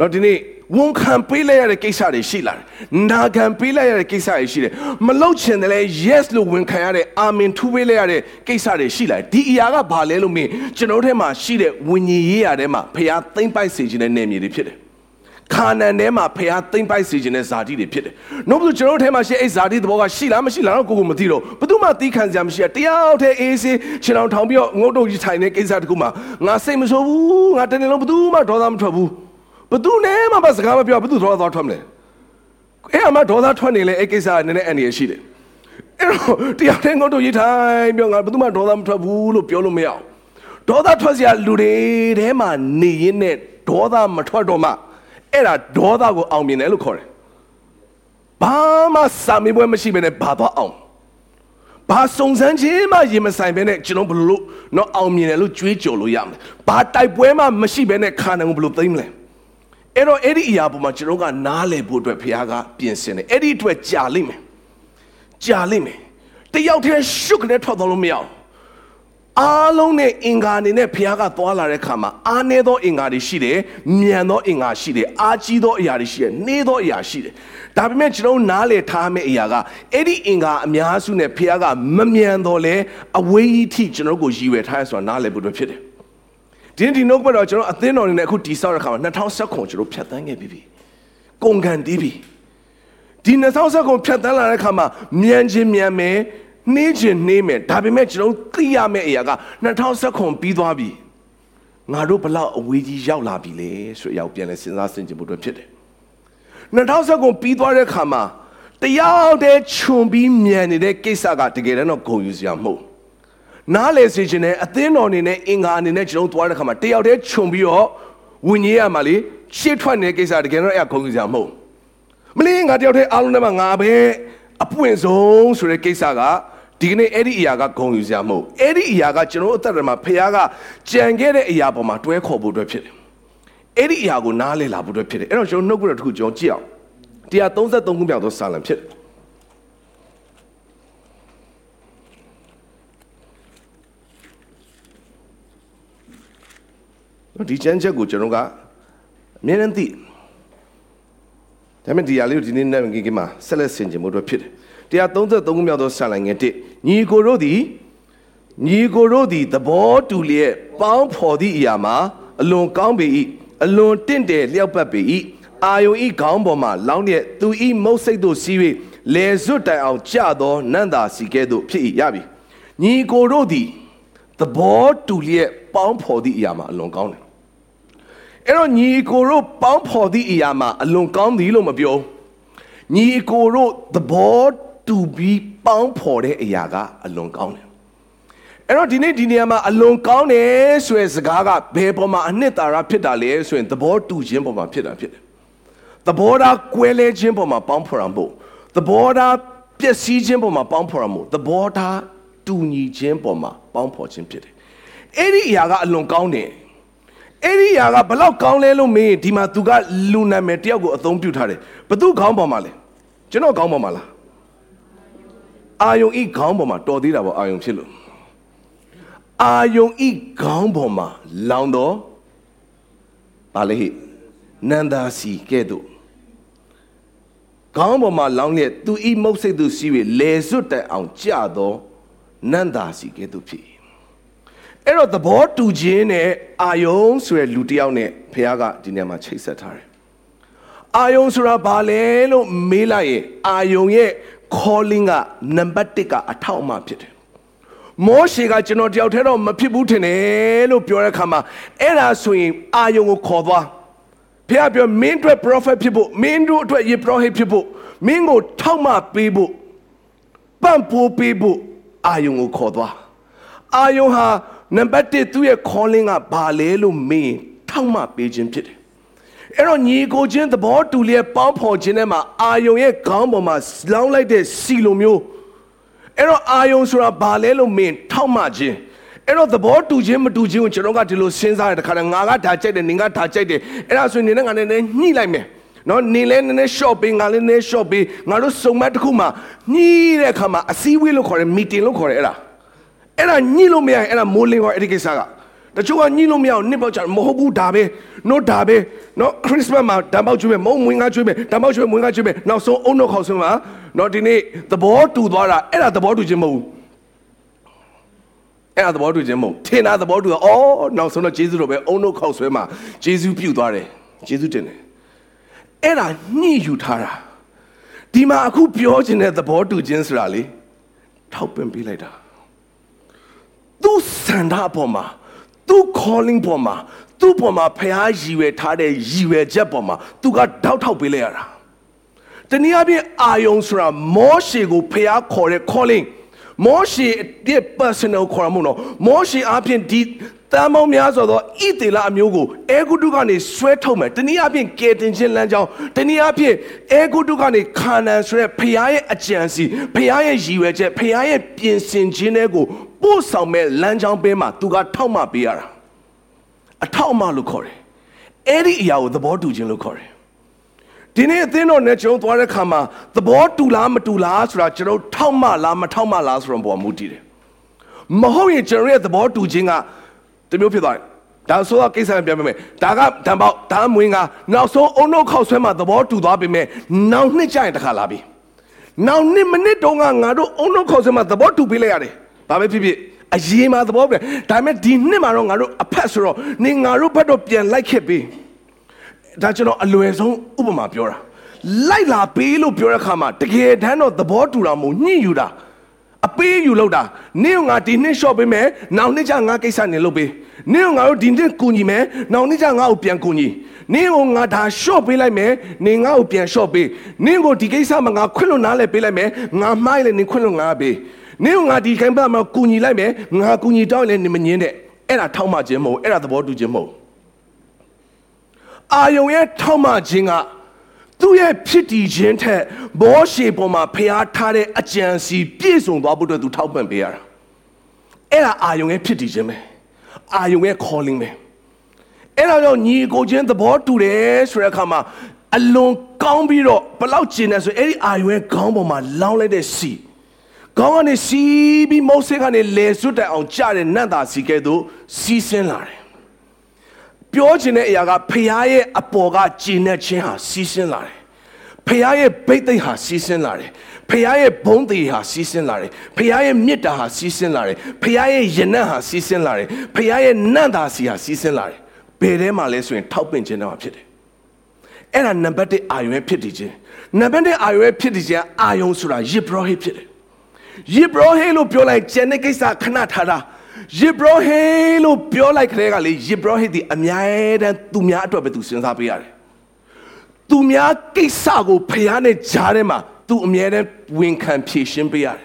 နော်ဒီနေ့ဝန်ခံပေးလိုက်ရတဲ့ကိစ္စတွေရှိလာတယ်။နာခံပေးလိုက်ရတဲ့ကိစ္စတွေရှိတယ်။မလောက်ချင်တယ်လဲ yes လို့ဝန်ခံရတဲ့အာမင်ထူပေးလိုက်ရတဲ့ကိစ္စတွေရှိလာတယ်။ဒီအရာကဘာလဲလို့မင်းကျွန်တော်ထဲမှာရှိတဲ့ဝิญဉ်ရေးရာထဲမှာဖရားသိမ့်ပိုက်စေခြင်းနဲ့နေမြေတွေဖြစ်တယ်။ခါနန်ထဲမှာဖရားသိမ့်ပိုက်စေခြင်းနဲ့ဇာတိတွေဖြစ်တယ်။နောက်ပြီးကျွန်တော်ထဲမှာရှိအဲ့ဇာတိသဘောကရှိလားမရှိလားတော့ကိုကိုမသိတော့ဘယ်သူမှသိခံစရာမရှိရတယောက်တည်းအေးစေးခြေထောင်ထောင်ပြီးတော့ငုတ်တုတ်ကြီးထိုင်တဲ့ကိစ္စတခုမှငါစိတ်မဆိုးဘူးငါတနေ့လုံးဘယ်သူမှဒေါသမထွက်ဘူး။ ဘသူနဲ့မှမစကားမပြောဘသူဒေါသသွားထွက်မလဲအဲ့အမဒေါသထွက်နေလေအဲ့ကိစ္စကနည်းနည်းအန်ရရှိတယ်အဲ့တော့တရားတဲ့ငုတ်တို့ရေးထိုင်ပြောငါဘသူမှဒေါသမထွက်ဘူးလို့ပြောလို့မရအောင်ဒေါသထွက်စရာလူတွေထဲမှာနေရင်းနဲ့ဒေါသမထွက်တော့မှအဲ့ဒါဒေါသကိုအောင်မြင်တယ်လို့ခေါ်တယ်ဘာမှစာမေးပွဲမရှိဘဲနဲ့ဘာသွားအောင်ဘာစုံစမ်းခြင်းမှရင်မဆိုင်ဘဲနဲ့ကျွန်တော်ဘလို့တော့အောင်မြင်တယ်လို့ကြွေးကြော်လို့ရမလဲဘာတိုက်ပွဲမှမရှိဘဲနဲ့ခါနိုင်ဘလို့သိမ့်မလဲ အဲ့တော့အဲ့ဒီအရာပေါ်မှာကျွန်တော်ကနားလည်ဖို့အတွက်ဖခင်ကပြင်ဆင်တယ်အဲ့ဒီအတွက်ကြာလိမ့်မယ်ကြာလိမ့်မယ်တယောက်တည်းရှုပ်ကနေထွက်သွားလို့မရအောင်အားလုံးနဲ့အင်္ဂါအနေနဲ့ဖခင်ကသွားလာတဲ့ခါမှာအားနည်းသောအင်္ဂါတွေရှိတယ်မြန်သောအင်္ဂါရှိတယ်အားကြီးသောအရာတွေရှိတယ်နှေးသောအရာရှိတယ်ဒါပေမဲ့ကျွန်တော်နားလည်ထားမယ့်အရာကအဲ့ဒီအင်္ဂါအများစုနဲ့ဖခင်ကမမြန်တော့လဲအဝေးကြီးထိကျွန်တော်ကိုရည်ရွယ်ထားရဆိုတာနားလည်ဖို့အတွက်ဖြစ်တယ် ဒီဒီနှုတ်ဘက်တော့ကျွန်တော်အသင်းတော်နေနဲ့အခုတီဆောက်တဲ့ခါမှာ2010ခုကျွန်တော်ဖြတ်သန်းခဲ့ပြီပြီကုန်ကန်တီးပြီဒီ2010ခုဖြတ်သန်းလာတဲ့ခါမှာမြန်ချင်းမြန်မယ်နှေးချင်းနှေးမယ်ဒါပေမဲ့ကျွန်တော်သိရမယ့်အရာက2010ခုပြီးသွားပြီငါတို့ဘလောက်အဝေးကြီးရောက်လာပြီလေဆိုရောက်ပြန်လဲစဉ်းစားဆင်ခြင်ဖို့အတွက်ဖြစ်တယ်2010ခုပြီးသွားတဲ့ခါမှာတယောက်တည်းခြုံပြီးမြန်နေတဲ့ကိစ္စကတကယ်တော့ဂုံယူစရာမဟုတ် နားလေစေခြင်းနဲ့အသင်းတော်အနေနဲ့အင်္ဂါအနေနဲ့ကျွန်တော်သွားတဲ့ခါမှာတယောက်တည်းခြုံပြီးတော့ဝิญဉ်ရမှာလေရှေ့ထွက်နေတဲ့ကိစ္စတကယ်တော့အဲ့ခုံကြစရာမဟုတ်မလေးငါတယောက်တည်းအားလုံးထဲမှာငါပဲအပွင့်ဆုံးဆိုတဲ့ကိစ္စကဒီကနေ့အဲ့ဒီအရာကဂုံယူစရာမဟုတ်အဲ့ဒီအရာကကျွန်တော်အသက်တွေမှာဖခင်ကကြံခဲ့တဲ့အရာပေါ်မှာတွဲခေါ်ဖို့အတွက်ဖြစ်တယ်အဲ့ဒီအရာကိုနားလည်လာဖို့အတွက်ဖြစ်တယ်အဲ့တော့ကျွန်တော်နှုတ်ကရတစ်ခုကျွန်တော်ကြည့်အောင်133ခုမြောက်သောစာလံဖြစ်တယ် ဒီချမ်းချက်ကိုကျွန်တော်ကအမြဲတမ်းသိဒါပေမဲ့ဒီအရာလေးကိုဒီနေ့နဲ့ကိကိမှာဆက်လက်ဆင်ခြင်ဖို့အတွက်ဖြစ်တယ်133ခုမြောက်သောဆာလိုင်ငယ်1ညီကိုတို့သည်ညီကိုတို့သည်သဘောတူလျက်ပေါင်းဖော်သည့်အရာမှာအလွန်ကောင်းပေ၏အလွန်တင့်တယ်လျောက်ပတ်ပေ၏အာယုံဤခေါင်းပေါ်မှာလောင်းတဲ့သူဤမုတ်စိတ်တို့စီး၍လေစွတ်တိုင်အောင်ကြသောနန္တာစီကဲ့သို့ဖြစ်၏ရပြီညီကိုတို့သည်သဘောတူလျက်ပေါင်းဖော်သည့်အရာမှာအလွန်ကောင်းတယ် အဲ့တော့ညီကိုတို့ပေါင်းဖော်သည့်အရာမှာအလွန်ကောင်းသည်လို့မပြောညီကိုတို့သဘောတူပြီးပေါင်းဖော်တဲ့အရာကအလွန်ကောင်းတယ်အဲ့တော့ဒီနေ့ဒီနေရာမှာအလွန်ကောင်းတယ်ဆိုတဲ့စကားကဘယ်ပေါ်မှာအနှစ်သာရဖြစ်တာလဲဆိုရင်သဘောတူခြင်းပေါ်မှာဖြစ်တာဖြစ်တယ်သဘောထားကွဲလဲခြင်းပေါ်မှာပေါင်းဖော်ရမှုသဘောထားပျက်စီးခြင်းပေါ်မှာပေါင်းဖော်ရမှုသဘောထားတူညီခြင်းပေါ်မှာပေါင်းဖော်ခြင်းဖြစ်တယ်အဲ့ဒီအရာကအလွန်ကောင်းတယ် အဲ့ဒီအရာကဘလောက်ကောင်းလဲလို့မေးရင်ဒီမှာသူကလူနာမည်တယောက်ကိုအသုံးပြုထားတယ်ဘသူခေါင်းပေါ်မှာလဲကျွန်တော်ခေါင်းပေါ်မှာလားအာယုံဤခေါင်းပေါ်မှာတော်သေးတာပေါ့အာယုံဖြစ်လို့အာယုံဤခေါင်းပေါ်မှာလောင်တော့ပါလေဟိနန္ဒာစီကဲ့သို့ခေါင်းပေါ်မှာလောင်းလျက်သူဤမုတ်စိတ်သူစီး၍လေစွတ်တိုင်အောင်ကြတော့နန္ဒာစီကဲ့သို့ဖြစ် အဲ့တော့သဘောတူခြင်းနဲ့အာယုံဆိုတဲ့လူတစ်ယောက်နဲ့ဖခင်ကဒီနေရာမှာချိတ်ဆက်ထားတယ်အာယုံဆိုတာဘာလဲလို့မေးလိုက်ရင်အာယုံရဲ့ calling ကနံပါတ်1ကအထောက်အမဖြစ်တယ်မောရှေကကျွန်တော်တယောက်တည်းတော့မဖြစ်ဘူးထင်တယ်လို့ပြောတဲ့အခါမှာအဲ့ဒါဆိုရင်အာယုံကိုခေါ်သွားဖခင်ပြောမင်းအတွက် prophet ဖြစ်ဖို့မင်းတို့အတွက်ယေ prophet ဖြစ်ဖို့မင်းကိုထောက်မပေးဖို့ပန့်ပိုးပေးဖို့အာယုံကိုခေါ်သွားအာယုံဟာ နံပါတ်1သူ့ရဲ့ calling ကဘာလဲလို့မင်းထောက်မပေးခြင်းဖြစ်တယ်အဲ့တော့ညီကိုချင်းသဘောတူလျက်ပေါင်းဖော်ခြင်းထဲမှာအာယုံရဲ့ခေါင်းပေါ်မှာလောင်းလိုက်တဲ့စီလိုမျိုးအဲ့တော့အာယုံဆိုတာဘာလဲလို့မင်းထောက်မှခြင်းအဲ့တော့သဘောတူခြင်းမတူခြင်းကိုကျွန်တော်ကဒီလိုစဉ်းစားရတဲ့ခါကျငါကဒါကြိုက်တယ်နင်ကဒါကြိုက်တယ်အဲ့ဒါဆိုရင်နင်နဲ့ငါနဲ့ညှိလိုက်မယ်နော်နင်လည်းနည်းနည်း short ပေးငါလည်းနည်း short ပေးငါတို့စုံမတစ်ခုမှညှိတဲ့အခါမှာအစည်းအဝေးလို့ခေါ်တယ် meeting လို့ခေါ်တယ်အဲ့ဒါ အဲ့ဒါညှိလို့မရရင်အဲ့ဒါမိုးလင်းခေါ်အဲ့ဒီကိစ္စကတချို့ကညှိလို့မရအောင်နှစ်ပေါက်ချမဟုတ်ဘူးဒါပဲနော်ဒါပဲနော်ခရစ်စမတ်မှာဓာတ်ပေါက်ကျွေးမယ်မုံမွေးငါကျွေးမယ်ဓာတ်ပေါက်ကျွေးမွေးငါကျွေးမယ်နောက်ဆုံးအုံနှုတ်ခေါက်ဆွမ်းမှာနော်ဒီနေ့သဘောတူသွားတာအဲ့ဒါသဘောတူခြင်းမဟုတ်ဘူးအဲ့ဒါသဘောတူခြင်းမဟုတ်ထင်တာသဘောတူတာအော်နောက်ဆုံးတော့ဂျေဇုတော်ပဲအုံနှုတ်ခေါက်ဆွဲမှာဂျေဇုပြုတ်သွားတယ်ဂျေဇုတင်တယ်အဲ့ဒါညှိယူထားတာဒီမှာအခုပြောခြင်းတဲ့သဘောတူခြင်းဆိုတာလေထောက်ပံ့ပေးလိုက်တာ သူစန္ဒအပေါ်မှာသူ calling ပေါ်မှာသူ့ပေါ်မှာဖះရည်ရွယ်ထားတဲ့ရည်ရွယ်ချက်ပေါ်မှာသူကတောက်ထောက်ပေးလိုက်ရတာတနည်းအားဖြင့်အာယုံဆိုတာမောရှေကိုဖះခေါ်တဲ့ calling မောရှေရဲ့ personal ခေါ်ရမို့နော်မောရှေအားဖြင့်ဒီတန်ပေါင်းများစွာသောဣသေလအမျိုးကိုအဲဂုတုကနေဆွဲထုတ်မယ်တနည်းအားဖြင့်ကယ်တင်ခြင်းလမ်းကြောင်းတနည်းအားဖြင့်အဲဂုတုကနေခါနန်ဆိုတဲ့ဖခင်ရဲ့အကြံစီဖခင်ရဲ့ရည်ရွယ်ချက်ဖခင်ရဲ့ပြင်ဆင်ခြင်းတွေကို ပို့ဆောင်မဲ့လမ်းကြောင်းပေးမှာသူကထောက်မှပေးရတာအထောက်အမလို့ခေါ်တယ်အဲ့ဒီအရာကိုသဘောတူခြင်းလို့ခေါ်တယ်ဒီနေ့အသင်းတော်နဲ့ကျွန်တော်သွားတဲ့ခါမှာသဘောတူလားမတူလားဆိုတာကျွန်တော်ထောက်မှလားမထောက်မှလားဆိုတော့ပေါ်မူတည်တယ်မဟုတ်ရင်ကျွန်တော်ရဲ့သဘောတူခြင်းကတမျိုးဖြစ်သွားတယ်ဒါဆိုတော့ကိစ္စပြန်ပြမယ်ဒါကတံပေါက်ဒါမွေးကနောက်ဆုံးအုံနှုတ်ခောက်ဆွဲမှာသဘောတူသွားပြီမဲ့နောက်နှစ်ကျရင်တခါလာပြီနောက်နှစ်မိနစ်တုန်းကငါတို့အုံနှုတ်ခောက်ဆွဲမှာသဘောတူပေးလိုက်ရတယ် ဘာပဲဖြစ်ဖြစ်အရေးမှာသဘောပဲဒါပေမဲ့ဒီနှစ်မှာတော့ငါတို့အဖက်ဆိုတော့နေငါတို့ဘက်တော့ပြန်လိုက်ခဲ့ပြီဒါကျွန်တော်အလွယ်ဆုံးဥပမာပြောတာလိုက်လာပေးလို့ပြောတဲ့အခါမှာတကယ်တမ်းတော့သဘောတူတာမဟုတ်ညှိယူတာအပေးယူလောက်တာနင့်ငါဒီနှစ်လျှော့ပေးမယ်နောက်နှစ်ကျငါကိစ္စနေလုပ်ပေးနင့်ငါတို့ဒီနှစ်ကူညီမယ်နောက်နှစ်ကျငါ့ကိုပြန်ကူညီနင့်ကိုငါဒါလျှော့ပေးလိုက်မယ်နင်ငါ့ကိုပြန်လျှော့ပေးနင့်ကိုဒီကိစ္စမှာငါခွင့်လွတ်နားလဲပေးလိုက်မယ်ငါမှားလဲနင်ခွင့်လွတ်ငါပေး နင့်ငါဒီခိုင်ပတ်မှာကူညီလိုက်မယ်ငါကူညီတောင်းရင်လည်းနင်မငင်းတဲ့အဲ့ဒါထောက်မှခြင်းမဟုတ်အဲ့ဒါသဘောတူခြင်းမဟုတ်အာယုံရဲ့ထောက်မှခြင်းကသူ့ရဲ့ဖြစ်တည်ခြင်းထက်ဘောရှေပေါ်မှာဖျားထားတဲ့အကြံစီပြည့်စုံသွားဖို့အတွက်သူထောက်ပံ့ပေးရတာအဲ့ဒါအာယုံရဲ့ဖြစ်တည်ခြင်းပဲအာယုံရဲ့ calling ပဲအဲ့ဒါကြောင့်ညီကိုချင်းသဘောတူတယ်ဆိုတဲ့အခါမှာအလွန်ကောင်းပြီးတော့ဘလောက်ကျင်တယ်ဆိုအဲ့ဒီအာယုံရဲ့ခေါင်းပေါ်မှာလောင်းလိုက်တဲ့စီ ခေါင်းကနေစီးပြီးမောဆေကနေလေစွတ်တိုင်အောင်ကြတဲ့နတ်သားစီကဲ့သို့စီးဆင်းလာတယ်ပြောချင်တဲ့အရာကဖခင်ရဲ့အပေါ်ကကျင်တဲ့ခြင်းဟာစီးဆင်းလာတယ်ဖခင်ရဲ့ဘိတ်သိက်ဟာစီးဆင်းလာတယ်ဖခင်ရဲ့ဘုံသေးဟာစီးဆင်းလာတယ်ဖခင်ရဲ့မေတ္တာဟာစီးဆင်းလာတယ်ဖခင်ရဲ့ယနံ့ဟာစီးဆင်းလာတယ်ဖခင်ရဲ့နန့်တာစီဟာစီးဆင်းလာတယ်ဘယ်ထဲမှာလဲဆိုရင်ထောက်ပင့်ခြင်းတော့ဖြစ်တယ်အဲ့ဒါနံပါတ်1အာယုံဖြစ်တည်ခြင်းနံပါတ်1အာယုံဖြစ်တည်ခြင်းအာယုံဆိုတာယေဘရဟိဖြစ်တယ် ယေဘရဟိလို့ပြောလိုက်ကျန်တဲ့ကိစ္စခဏထားတာယေဘရဟိလို့ပြောလိုက်ခရဲကလေယေဘရဟိဒီအများတန်းသူများအတွက်ပဲသူစဉ်းစားပေးရတယ်သူများကိစ္စကိုဖျားနဲ့ကြားထဲမှာသူအမြဲတမ်းဝန်ခံဖြေရှင်းပေးရတယ်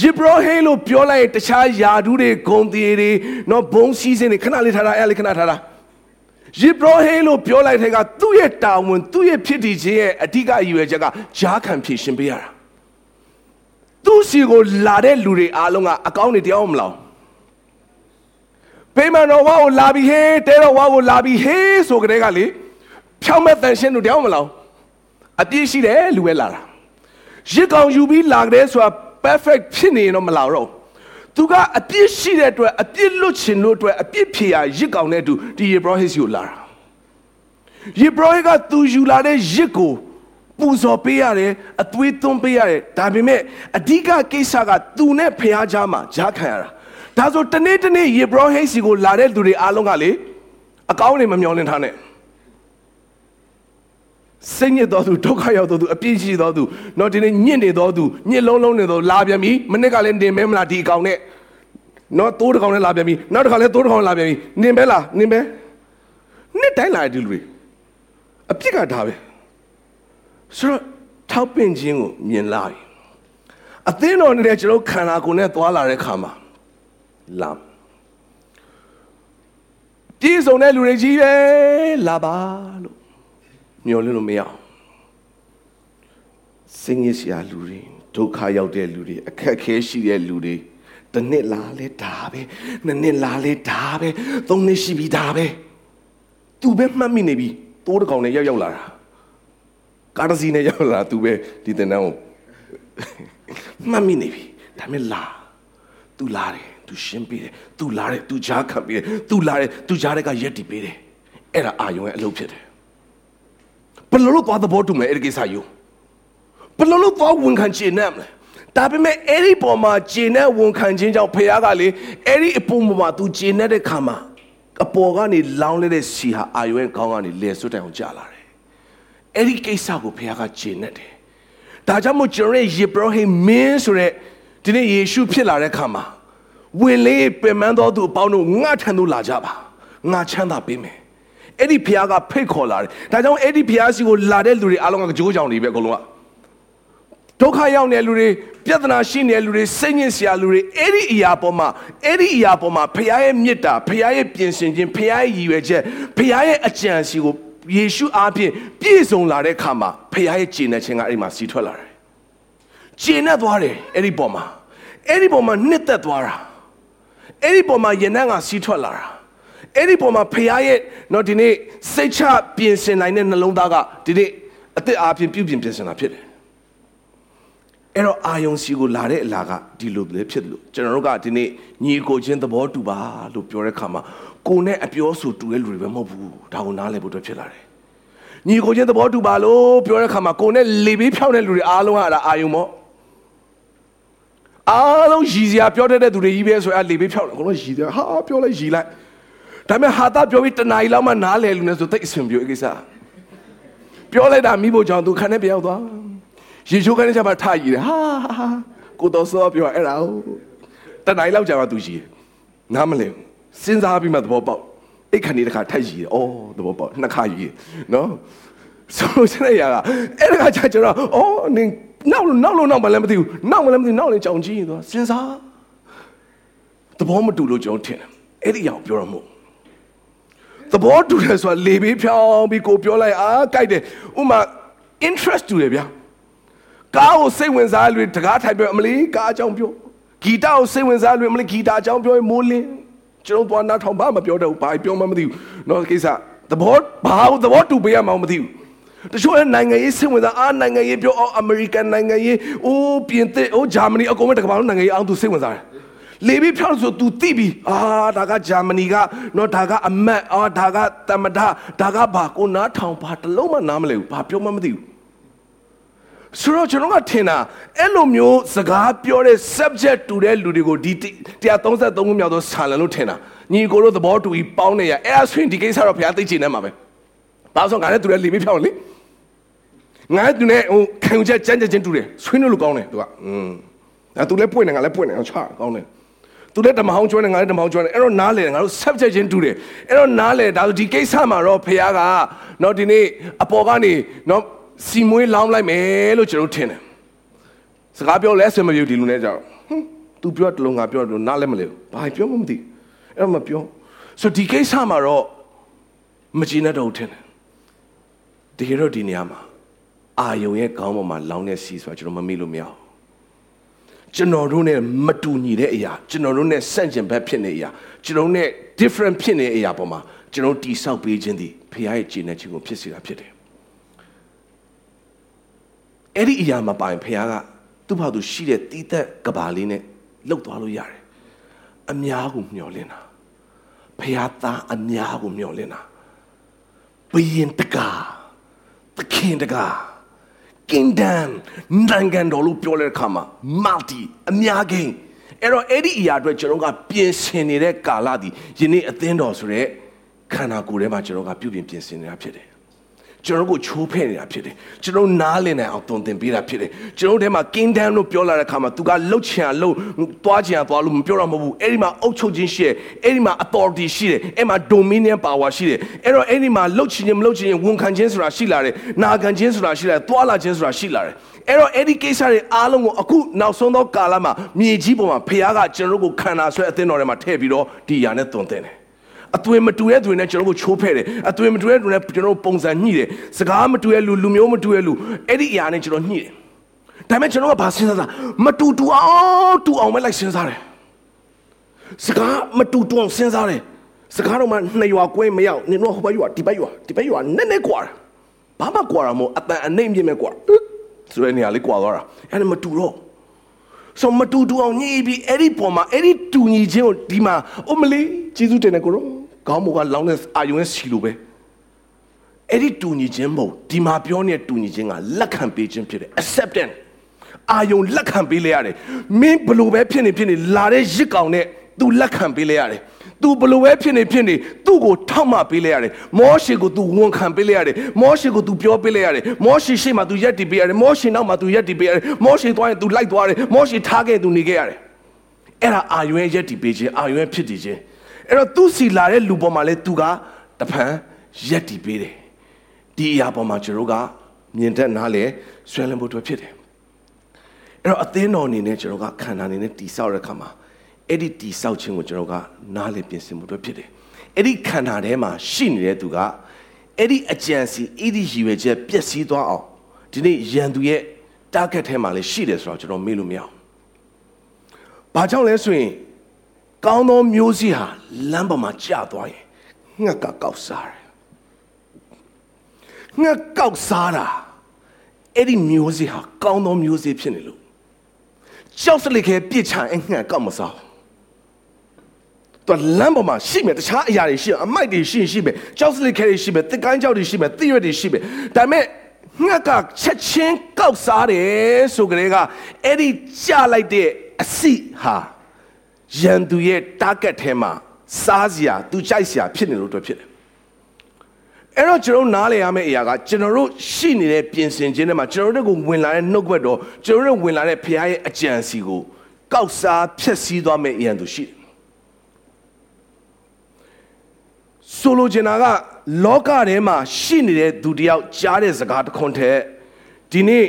ယေဘရဟိလို့ပြောလိုက်တခြားယာဒူးတွေဂုံတီတွေနော်ဘုံစည်းစင်းတွေခဏလေးထားတာအဲ့လေးခဏထားတာယေဘရဟိလို့ပြောလိုက်တဲ့ကသူ့ရဲ့တာဝန်သူ့ရဲ့ဖြစ်တည်ခြင်းရဲ့အဓိကအယူအချက်ကဂျားခံဖြေရှင်းပေးရတာ သူ့စီကိုလာတဲ့လူတွေအားလုံးကအကောင်းတွေတရားမလောင်ပေမန်တော်ဝါကိုလာပြီးဟေးတဲတော်ဝါကိုလာပြီးဟေးဆိုကြတဲ့ကလေဖြောင်းမဲ့တန်ရှင်းတို့တရားမလောင်အပြည့်ရှိတယ်လူပဲလာတာရစ်ကောင်ယူပြီးလာကြတဲ့ဆိုတာ perfect ဖြစ်နေရင်တော့မလာတော့သူကအပြစ်ရှိတဲ့အတွက်အပြစ်လွတ်ချင်လို့အတွက်အပြစ်ဖြေရရစ်ကောင်တဲ့သူဒီယေဘရဟိတ်ကိုလာတာယေဘရဟိတ်ကသူယူလာတဲ့ရစ်ကို ပူဇော်ပေးရတယ်အသွေးသွင်းပေးရတယ်ဒါပေမဲ့အဓိကကိစ္စကသူနဲ့ဖះကြားမှာကြားခံရတာဒါဆိုတနေ့တနေ့ယေဘရဟိတ်စီကိုလာတဲ့လူတွေအားလုံးကလေအကောင်းတွေမမျောလင့်ထားနဲ့စိတ်ညစ်တော်သူဒုက္ခရောက်တော်သူအပြည့်ရှိတော်သူတော့ဒီနေ့ညစ်နေတော်သူညစ်လုံးလုံးနေတော်လာပြန်ပြီမနစ်ကလည်းတင်မဲမလားဒီအကောင်နဲ့နော်တိုးတစ်ကောင်နဲ့လာပြန်ပြီနောက်တစ်ခါလည်းတိုးတစ်ကောင်လာပြန်ပြီနင်ပဲလားနင်ပဲနှစ်တိုင်းလာဒီလူတွေအပြစ်ကဒါပဲ ဆိုတော့ထောက်ပင့်ခြင်းကိုမြင်လာပြီအသင်းတော်နေတဲ့ကျွန်တော်ခန္ဓာကိုယ်နဲ့သွားလာတဲ့ခါမှာလာပြည့်စုံတဲ့လူတွေကြီးပဲလာပါလို့မျောလင်းလို့မရအောင်စင်ရစရာလူတွေဒုက္ခရောက်တဲ့လူတွေအခက်ခဲရှိတဲ့လူတွေတစ်နှစ်လာလဲဒါပဲနှစ်နှစ်လာလဲဒါပဲသုံးနှစ်ရှိပြီဒါပဲသူပဲမှတ်မိနေပြီတိုးတကောင်နဲ့ရောက်ရောက်လာတာ ကားတစ်စီးနဲ့ရောက်လာသူပဲဒီတင်တန်းကိုမှတ်မိနေပြီဒါမဲ့လာသူလာတယ်သူရှင်းပေးတယ်သူလာတယ်သူကြားခံပေးတယ်သူလာတယ်သူကြားတဲ့ကရက်တီပေးတယ်အဲ့ဒါအာယုံရဲ့အလုပ်ဖြစ်တယ်ဘယ်လိုလုပ်သွားသဘောတူမလဲအဲ့ဒီကိစ္စယုံဘယ်လိုလုပ်သွားဝန်ခံချေနဲ့မလဲဒါပေမဲ့အဲ့ဒီပုံမှာဂျင်းနဲ့ဝန်ခံခြင်းကြောင့်ဖခင်ကလေအဲ့ဒီအပုံမှာ तू ဂျင်းနဲ့တဲ့ခါမှာအပေါ်ကနေလောင်းလဲတဲ့စီဟာအာယုံရဲ့ခေါင်းကနေလဲဆွတ်တိုင်အောင်ကြာလာတယ် အဲ့ဒီကိစ္စကိုဖခင်ကဂျင်နဲ့တယ်ဒါကြောင့်မို့ကျွန်တော်ရဲ့ယေဘရဟိမင်းဆိုတဲ့ဒီနေ့ယေရှုဖြစ်လာတဲ့ခါမှာဝင်လေးပင်ပန်းတော်သူအပေါင်းတို့ငါထံသို့လာကြပါငါချမ်းသာပေးမယ်အဲ့ဒီဖခင်ကဖိတ်ခေါ်လာတယ်ဒါကြောင့်အဲ့ဒီဖခင်စီကိုလာတဲ့လူတွေအားလုံးကကြောကြောင်တွေပဲအကုန်လုံးကဒုက္ခရောက်နေတဲ့လူတွေပြဿနာရှိနေတဲ့လူတွေစိတ်ညစ်စရာလူတွေအဲ့ဒီအရာပေါ်မှာအဲ့ဒီအရာပေါ်မှာဖခင်ရဲ့မေတ္တာဖခင်ရဲ့ပြင်ဆင်ခြင်းဖခင်ရဲ့ရည်ရွယ်ချက်ဖခင်ရဲ့အကြံစီကို ယေရှုအားဖြင့်ပြည့်စုံလာတဲ့အခါမှာဖခင်ရဲ့ကျင့်တဲ့ခြင်းကအဲ့ဒီမှာစီးထွက်လာတယ်ကျင့်နဲ့သွားတယ်အဲ့ဒီပေါ်မှာအဲ့ဒီပေါ်မှာနှစ်သက်သွားတာအဲ့ဒီပေါ်မှာယဉ်နှံ့ကစီးထွက်လာတာအဲ့ဒီပုံမှာဖခင်ရဲ့တော့ဒီနေ့စိတ်ချပြင်ဆင်နိုင်တဲ့နှလုံးသားကဒီနေ့အသက်အားဖြင့်ပြုပြင်ပြင်ဆင်တာဖြစ်တယ်အဲ့တော့အာယုံစီကိုလာတဲ့အလာကဒီလိုပဲဖြစ်တယ်လို့ကျွန်တော်တို့ကဒီနေ့ညီကိုချင်းသဘောတူပါလို့ပြောတဲ့ခါမှာ ကိုနဲ့အပြောဆိုတူတဲ့လူတွေပဲမဟုတ်ဘူးဒါကိုနားလည်ဖို့အတွက်ဖြစ်လာတယ်ညီကိုချင်းသဘောတူပါလို့ပြောတဲ့ခါမှာကိုနဲ့လေဘေးဖြောင်းတဲ့လူတွေအားလုံးကအာယုံမော့အားလုံးရည်စရာပြောတတ်တဲ့သူတွေကြီးပဲဆိုရင်လေဘေးဖြောင်းတယ်ကိုတော့ရည်စရာဟာပြောလိုက်ရည်လိုက်ဒါပေမဲ့ဟာတာပြောပြီးတနားရီလောက်မှနားလည်လူနဲ့ဆိုတိတ်အဆင်ပြေကိစ္စပြောလိုက်တာမိဖို့ကြောင့်သူခန်းထဲပြောင်းသွားရေချိုးခန်းထဲကျမှထားရည်တယ်ဟာဟာကိုတော်စောပြောအဲ့ဒါတနားရီလောက်ကြာမှသူရည်နားမလည် စဉ်းစားပြီးမှသဘောပေါက်အိတ်ခဏလေးတစ်ခါထိုက်ရည်တယ်ဩသဘောပေါက်နှစ်ခါရည်နော်ဆိုလို့ရှိရတာအဲ့ဒါကကြာကျွန်တော်ဩနင်နောက်လို့နောက်လို့နောက်မှလည်းမသိဘူးနောက်မှလည်းမသိနောက်လည်းကြောင်ကြီးသွားစဉ်းစားသဘောမတူလို့ကျွန်တော်ထင်တယ်အဲ့ဒီအောင်ပြောရမို့သဘောတူတယ်ဆိုတာလေဘေးဖြောင်းပြီးကိုပြောလိုက်အာကြိုက်တယ်ဥမာ interest တူတယ်ဗျာကားကိုစိတ်ဝင်စားလို့တကားထိုင်ပြောအမလီကားအကြောင်းပြောဂီတကိုစိတ်ဝင်စားလို့အမလီဂီတအကြောင်းပြောရင်မိုးလင်း ကျွန်တော်သွားနားထောင်ဘာမပြောတော့ဘူးဘာပြောမှမသိဘူးเนาะကိစ္စသဘောဘာသဘောတူပေးရမှမသိဘူးတချို့နိုင်ငံရေးစိတ်ဝင်စားအာနိုင်ငံရေးပြောအော်အမေရိကန်နိုင်ငံရေးအိုးပြင်သစ်အိုးဂျာမနီအကုန်လုံးတကမ္ဘာလုံးနိုင်ငံရေးအောင်သူစိတ်ဝင်စားတယ်လေပြီးဖြောင်းဆို तू သိပြီအာဒါကဂျာမနီကနော်ဒါကအမတ်အာဒါကတမဒဒါကဘာကိုနားထောင်ဘာတလုံးမှနားမလဲဘူးဘာပြောမှမသိဘူး ဆိုတော့ကျွန်တော်ကထင်တာအဲ့လိုမျိုးစကားပြောတဲ့ subject တူတဲ့လူတွေကိုဒီ133ခုမြောက်သောဆာလံလို့ထင်တာညီကိုတို့သဘောတူပြီးပေါင်းနေရအဲ့ဒါဆိုရင်ဒီကိစ္စတော့ဘုရားသိချင်နေမှာပဲဘာလို့ဆိုငါနဲ့သူလည်းလီပြီးဖြောင်းလေငါသူနဲ့ဟိုခံယူချက်ကြမ်းကြမ်းချင်းတူတယ်ဆွေးနွေးလို့ကောင်းတယ်သူကอืมအဲသူလည်းပွင့်နေငါလည်းပွင့်နေအောင်ချကောင်းတယ်သူလည်းဓမ္မဟောင်းကျွမ်းနေငါလည်းဓမ္မဟောင်းကျွမ်းနေအဲ့တော့နားလေငါတို့ subject ချင်းတူတယ်အဲ့တော့နားလေဒါဆိုဒီကိစ္စမှာတော့ဖခင်ကနော်ဒီနေ့အပေါ်ကနေနော် စီမွေးလောင်းလိုက်မယ်လို့ကျွန်တော်ထင်တယ်စကားပြောလဲဆွေမပြေဒီလူနဲ့ကြောက်ဟွန်း तू ပြောတလုံးငါပြောတလုံးနားလည်းမလဲဘူးဘာပြောမှမသိအဲ့တော့မပြောဆိုဒီကိစ္စမှာတော့မကြည့်နဲ့တော့ထင်တယ်တကယ်တော့ဒီနေရာမှာအာယုံရဲ့ခေါင်းပေါ်မှာလောင်းတဲ့စီဆိုတာကျွန်တော်မမေ့လို့မရဘူးကျွန်တော်တို့ ਨੇ မတူညီတဲ့အရာကျွန်တော်တို့ ਨੇ ဆန့်ကျင်ဘက်ဖြစ်နေတဲ့အရာကျွန်တော်တို့ ਨੇ different ဖြစ်နေတဲ့အရာပေါ်မှာကျွန်တော်တိဆောက်ပေးခြင်းသည်ဖခင်ရဲ့ကျင့်တဲ့ခြင်းကိုဖြစ်စေတာဖြစ်တယ် အဲ့ဒီအရာမှာပိုင်ဖခင်ကသူ့ဘာသူရှိတဲ့တီးသက်ကဘာလေးနဲ့လှုပ်သွားလို့ရတယ်အများကိုမျှော်လင့်တာဖခင်သားအများကိုမျှော်လင့်တာဘယင်တကာသခင်တကာ kingdom နိုင်ငံတော်လို့ပြောတဲ့အခါမှာ multi အများကြီးအဲ့တော့အဲ့ဒီအရာအတွက်ကျွန်တော်ကပြင်ဆင်နေတဲ့ကာလဒီယနေ့အသင်းတော်ဆိုတဲ့ခန္ဓာကိုယ်ထဲမှာကျွန်တော်ကပြုပြင်ပြင်ဆင်နေတာဖြစ်တယ် ကျွန်တော်ကိုချိုးဖဲ့နေတာဖြစ်တယ်ကျွန်တော်နားလည်နိုင်အောင်တုံသင်ပေးတာဖြစ်တယ်ကျွန်တော်ထဲမှာ kingdom လို့ပြောလာတဲ့အခါမှာသူကလှုပ်ချင်အောင်လှုပ်သွားချင်အောင်သွားလို့မပြောတော့မဟုတ်ဘူးအဲ့ဒီမှာအုပ်ချုပ်ခြင်းရှိတယ်အဲ့ဒီမှာ authority ရှိတယ်အဲ့မှာ dominion power ရှိတယ်အဲ့တော့အဲ့ဒီမှာလှုပ်ချင်ခြင်းမလှုပ်ချင်ခြင်းဝန်ခံခြင်းဆိုတာရှိလာတယ်နာခံခြင်းဆိုတာရှိလာတယ်သွားလာခြင်းဆိုတာရှိလာတယ်အဲ့တော့အဲ့ဒီကိစ္စတွေအားလုံးကိုအခုနောက်ဆုံးသောကာလမှာမြေကြီးပေါ်မှာဖခင်ကကျွန်တော်တို့ကိုခန္ဓာဆွဲအသင်းတော်ထဲမှာထည့်ပြီးတော့ဒီຢာနဲ့တုံသင်တယ် အသွင်မတူတဲ့သူတွေနဲ့ကျွန်တော်တို့ချိုးဖဲ့တယ်အသွင်မတူတဲ့သူတွေနဲ့ကျွန်တော်တို့ပုံစံညှိတယ်စကားမတူတဲ့လူလူမျိုးမတူတဲ့လူအဲ့ဒီအရာနဲ့ကျွန်တော်ညှိတယ်ဒါပေမဲ့ကျွန်တော်ကဘာစဉ်းစားတာမတူတူအောင်တူအောင်ပဲလိုက်စဉ်းစားတယ်စကားမတူတူအောင်စဉ်းစားတယ်စကားတော့မှနှစ်ရွာကွဲမရောက်နင်တို့ဟိုဘက်ရွာဒီဘက်ရွာဒီဘက်ရွာနည်းနည်းကွာဘာမှကွာတာမဟုတ်အတန်အနှိမ့်ပြင်းမဲ့ကွာဆိုတဲ့နေရာလေးကွာသွားတာအဲ့ဒါမတူတော့ဆိုမတူတူအောင်ညှိပြီးအဲ့ဒီပေါ်မှာအဲ့ဒီတူညီခြင်းကိုဒီမှာအိုမလေးကျေးဇူးတင်တယ်ကိုရော ခေါင်းပေါ်ကလောင်းတဲ့အာယုံရဲ့စီလိုပဲအဲ့ဒီတူညီခြင်းမဟုတ်ဒီမှာပြောနေတဲ့တူညီခြင်းကလက်ခံပေးခြင်းဖြစ်တယ် acceptance အာယုံလက်ခံပေးလိုက်ရတယ်မင်းဘလို့ပဲဖြစ်နေဖြစ်နေလာတဲ့ရစ်ကောင်နဲ့ तू လက်ခံပေးလိုက်ရတယ်သူဘလို့ပဲဖြစ်နေဖြစ်နေသူ့ကိုထောက်မှပေးလိုက်ရတယ်မောရှေကို तू ဝန်ခံပေးလိုက်ရတယ်မောရှေကို तू ပြောပေးလိုက်ရတယ်မောရှေရှေ့မှာ तू ရက်တည်ပေးရတယ်မောရှေနောက်မှာ तू ရက်တည်ပေးရတယ်မောရှေသွားရင် तू လိုက်သွားတယ်မောရှေထားခဲ့ तू နေခဲ့ရတယ်အဲ့ဒါအာယွဲရက်တည်ပေးခြင်းအာယွဲဖြစ်တည်ခြင်း အဲ့တော့သူစီလာတဲ့လူပေါ်မှာလဲ तू ကတဖန်ရက်တည်ပေးတယ်ဒီအရာပေါ်မှာကျွန်တော်ကမြင်တတ်နားလဲဆွဲလန်းဖို့အတွက်ဖြစ်တယ်အဲ့တော့အသင်းတော်အနေနဲ့ကျွန်တော်ကခန္ဓာအနေနဲ့တည်ဆောက်တဲ့အခါမှာအဲ့ဒီတိဆောက်ခြင်းကိုကျွန်တော်ကနားလည်ပြင်ဆင်မှုတို့ဖြစ်တယ်အဲ့ဒီခန္ဓာထဲမှာရှိနေတဲ့သူကအဲ့ဒီအကြံစီအဲ့ဒီရည်ရွယ်ချက်ပျက်စီးသွားအောင်ဒီနေ့ရန်သူရဲ့ target ထဲမှာလည်းရှိတယ်ဆိုတော့ကျွန်တော်မေ့လို့မရအောင်ဘာကြောင့်လဲဆိုရင် ကောင်းသောမျိုးစေ့ဟာလမ်းပေါ်မှာကျသွားရင်ငှက်ကကောက်စားတယ်ငှက်ကောက်စားတာအဲ့ဒီမျိုးစေ့ဟာကောင်းသောမျိုးစေ့ဖြစ်နေလို့ကြောက်စလိခဲပြစ်ချအဲ့ငှက်ကောက်မစားဘူးသူလမ်းပေါ်မှာရှိမယ်တခြားအရာတွေရှိအမိုက်တွေရှိရှိမယ်ကြောက်စလစ်ခဲတွေရှိမယ်တစ်ကိုင်းကြောက်တွေရှိမယ်တိရွက်တွေရှိမယ်ဒါပေမဲ့ငှက်ကချက်ချင်းကောက်စားတယ်ဆိုကြတဲ့ကအဲ့ဒီကြလိုက်တဲ့အစီဟာ ရန်သူရဲ့ target ထဲမှာစားစရာသူကြိုက်စရာဖြစ်နေလို့တော့ဖြစ်တယ်အဲ့တော့ကျွန်တော်နားလည်ရမယ့်အရာကကျွန်တော်တို့ရှိနေတဲ့ပြင်ဆင်ခြင်းထဲမှာကျွန်တော်တို့ကိုဝင်လာတဲ့နှုတ်ဘက်တော့ကျွန်တော်တို့ဝင်လာတဲ့ဖခင်ရဲ့အကြံစီကိုကောက်စားဖျက်ဆီးသွားမယ့်အရန်သူရှိတယ်ဆိုလိုချင်တာကလောကထဲမှာရှိနေတဲ့သူတယောက်ကြားတဲ့စကားတစ်ခွန်းတည်းဒီနေ့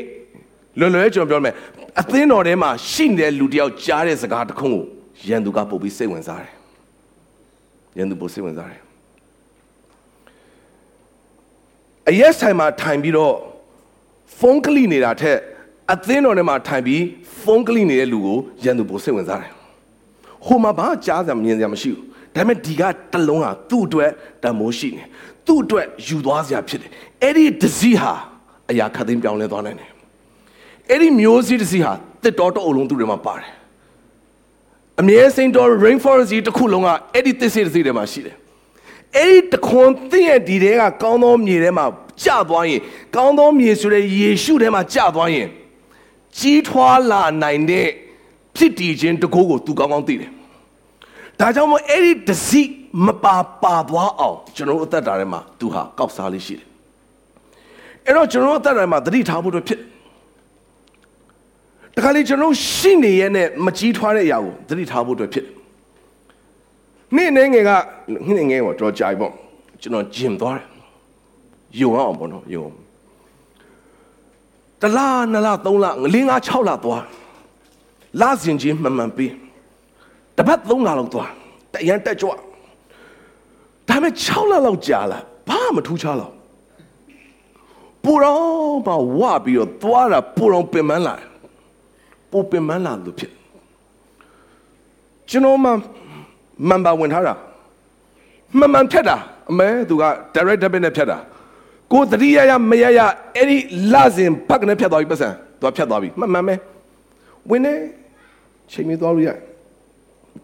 လွယ်လွယ်ကျွန်တော်ပြောမယ်အသင်းတော်ထဲမှာရှိနေတဲ့လူတယောက်ကြားတဲ့စကားတစ်ခွန်းကို ရန်သူကပုတ်ပြီးစိတ်ဝင်စားတယ်ရန်သူပုတ်စိတ်ဝင်စားတယ်အရက်ဆိုင်မှာထိုင်ပြီးတော့ဖုန်းကလိနေတာထက်အသင်းတော်ထဲမှာထိုင်ပြီးဖုန်းကလိနေတဲ့လူကိုရန်သူပုတ်စိတ်ဝင်စားတယ်ဟိုမှာဘာကြားစရာမြင်စရာမရှိဘူးဒါပေမဲ့ဒီကတလုံးဟာသူ့အတွက်တမိုးရှိနေသူ့အတွက်ယူသွားစရာဖြစ်တယ်အဲ့ဒီဒစီဟာအရာခတ်သိမ်းပြောင်းလဲသွားနိုင်တယ်အဲ့ဒီမျိုးစည်းဒစီဟာတစ်တော်တော့အလုံးသူတွေမှာပါတယ် အမြဲစိန်တော် rainforest ကြီးတစ်ခုလုံးကအဲ့ဒီတစ်စီဒစီတွေမှာရှိတယ်အဲ့ဒီတခွန်သင်ရဲ့ဒီတဲကကောင်းသောမြေထဲမှာကြာသွားရင်ကောင်းသောမြေဆိုတဲ့ယေရှုထဲမှာကြာသွားရင်ကြီးထွားလာနိုင်တဲ့ဖြစ်တည်ခြင်းတကူကိုသူကောင်းကောင်းသိတယ်ဒါကြောင့်မို့အဲ့ဒီတစီမပါပါသွားအောင်ကျွန်တော်တို့အသက်တာထဲမှာသူဟာကောက်စားလေးရှိတယ်အဲ့တော့ကျွန်တော်တို့အသက်တာထဲမှာသတိထားဖို့အတွက်ဖြစ်တ ခါလေကျွန်တော်ရှိနေရတဲ့မကြီးထွားတဲ့အရာကိုသတိထားဖို့အတွက်ဖြစ်နေ့နေငယ်ကနေ့ငယ်ကတော့ကြာပြီပေါ့ကျွန်တော်ဂျင်သွားတယ်ယုံအောင်ပေါ့နော်ယုံတလားနှစ်လားသုံးလားလေးငါး၆လသွားလာစင်ချင်းမှန်မှန်ပြီးတပတ်သုံးလလောက်သွားတရန်တက်ကြွဒါပေမဲ့6လလောက်ကြာလာဘာမှမထူးခြားတော့ပူတော့ပါဝပြီးတော့သွားတာပူတော့ပင်မလာ ပူပင်မလာလို့ဖြစ်ကျွန်တော်မှမန်ပါဝင်ထားတာမှန်မှန်ဖြတ်တာအမဲသူက direct debit နဲ့ဖြတ်တာကိုတတိယရမရရအဲ့ဒီလစဉ်ဘက်ကနေဖြတ်သွားပြီပတ်စံသူကဖြတ်သွားပြီမှန်မှန်ပဲဝင်နေချိန်မီသွားလို့ရ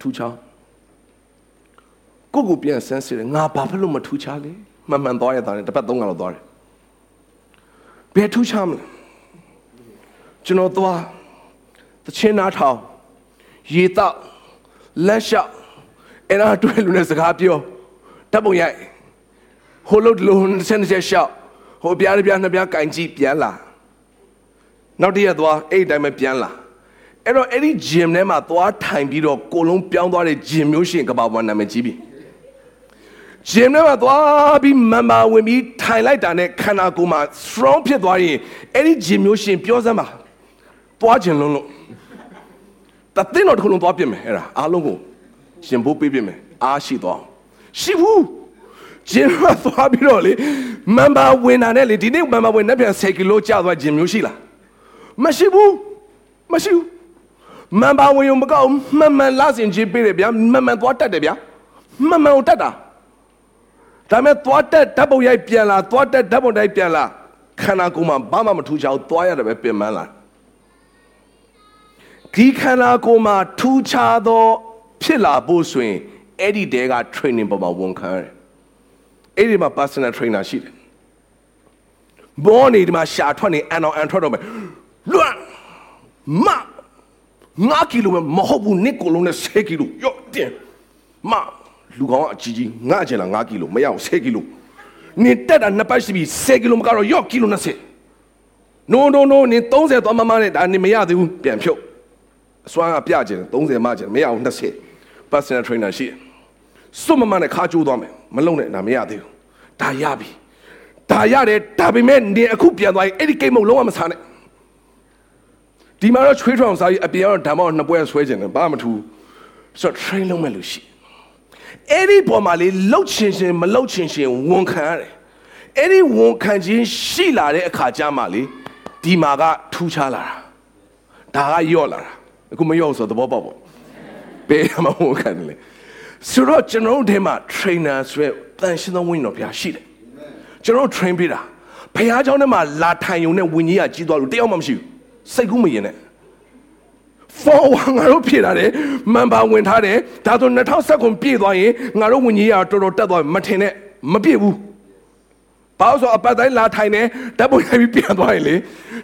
ထူချောင်းကိုကိုပြန်ဆန်းစစ်တယ်ငါဘာဖြစ်လို့မထူချလဲမှန်မှန်သွားရတာနဲ့တစ်ပတ်သုံးကတော့သွားတယ်ဘယ်ထူချမလဲကျွန်တော်သွား တချင်းနာထောင်ရေတောက်လက်လျှောက်အဲ့ဒါတွေ့လူနဲ့စကားပြောတပ်ပုံရိုက်ဟိုလို့လုံးဆန်းချက်ရှောက်ဟိုပြားပြားနှစ်ပြားကင်ကြည့်ပြန်လာနောက်တည့်ရက်သွားအဲ့ဒီတိုင်းပဲပြန်လာအဲ့တော့အဲ့ဒီ gym ထဲမှာသွားထိုင်ပြီးတော့ကိုလုံးပြောင်းသွားတဲ့ gym မျိုးရှင်ကဘာပေါ်နာမည်ကြီးပြီ gym ထဲမှာသွားပြီးမန်မာဝင်ပြီးထိုင်လိုက်တာနဲ့ခန္ဓာကိုယ်မှာ strong ဖြစ်သွားရင်အဲ့ဒီ gym မျိုးရှင်ပြောစမ်းပါ သွားခြင်းလုံးလို့တသိန်းတော့တစ်ခုလုံးသွားပြစ်မယ်အဲ့ဒါအားလုံးကိုရှင်ဖို့ပေးပြစ်မယ်အားရှိသွားရှိဘူးဂျင်မသွားပြီးတော့လေမန်ဘာဝင်တာနဲ့လေဒီနေ့မန်ဘာဝင်နဲ့ပြန်10ကီလိုကျသွားဂျင်မျိုးရှိလားမရှိဘူးမရှိဘူးမန်ဘာဝင်ရုံမကောက်မှန်မှန်လာစင်ကြီးပေးတယ်ဗျာမှန်မှန်သွားတက်တယ်ဗျာမှန်မှန်ကိုတက်တာဒါမဲ့သွားတက်ဓာတ်ပုံရိုက်ပြန်လာသွားတက်ဓာတ်ပုံတိုက်ပြန်လာခန္ဓာကိုယ်မှာဘာမှမထူးခြားဘူးသွားရတယ်ပဲပြင်ပန်းလာ ဒီခန္ဓာကိုယ်မှာထူးခြားသောဖြစ်လာဖို့ဆိုရင်အဲ့ဒီတဲက training ပေါ်မှာဝန်ခံရတယ်အဲ့ဒီမှာ personal trainer ရှိတယ်ဘောနေဒီမှာရှာထွက်နေအန်အောင်အန်ထွက်တော့မယ်လွတ်မ9ကီလိုမဟုတ်ဘူးနစ်ကိုလုံးနဲ့10ကီလိုရော့တင်မလူကောင်ကအကြီးကြီးငါ့ကျင်လာ9ကီလိုမရအောင်10ကီလိုနေတက်တာနှစ်ပတ်ရှိပြီ10ကီလိုမကတော့ရော့ကီလို20 no no no နေ30သွားမမနဲ့ဒါနေမရသေးဘူးပြန်ဖြုတ် အစွမ်းကပြကျင်30မှကျင်မရအောင်20 personal trainer ရှိတယ်စွတ်မမနဲ့ခါကျိုးသွားမယ်မလုံနဲ့ဒါမရသေးဘူးဒါရပြီဒါရတယ်ဒါပေမဲ့နေအခုပြန်သွားရင်အဲ့ဒီကိတ်မုတ်လုံးဝမစားနဲ့ဒီမှာတော့ချွေးထောင်စားပြီးအပြင်ကတော့ဓမ္မနှစ်ပွဲဆွဲကျင်တယ်ဘာမှမထူးဆိုတော့ train လုံးမဲ့လို့ရှိအဲ့ဒီပေါ်မှာလေလှုပ်ချင်ရှင်မလှုပ်ချင်ရှင်ဝန်ခံရတယ်အဲ့ဒီဝန်ခံခြင်းရှိလာတဲ့အခါကျမှလေဒီမှာကထူးခြားလာတာဒါကယော့လာတာ အခုမယော့ဆိုသဘောပေါက်ပေါ့ဘယ်မှာဝန်ခံတယ်လဲဆိုတော့ကျွန်တော်တို့ထဲမှာ trainer ဆိုရယ်တန်ရှင်းသောဝိညာဉ်တော်ဘုရားရှိတယ်ကျွန်တော် train ပေးတာဘုရားကျောင်းထဲမှာလာထိုင်ယုံနဲ့ဝိညာဉ်ကကြီးသွားလို့တယောက်မှမရှိဘူးစိတ်ကူးမရင်နဲ့ for ငါတို့ဖြည့်ထားတယ်မန်ပါဝင်ထားတယ်ဒါဆို2010ခုပြည့်သွားရင်ငါတို့ဝิญကြီးကတော်တော်တက်သွားမထင်နဲ့မပြည့်ဘူး ဘာလို့ဆိုအပတ်တိုင်းလာထိုင်နေဓာတ်ပုံရိုက်ပြီးပြန်သွားရင်လေ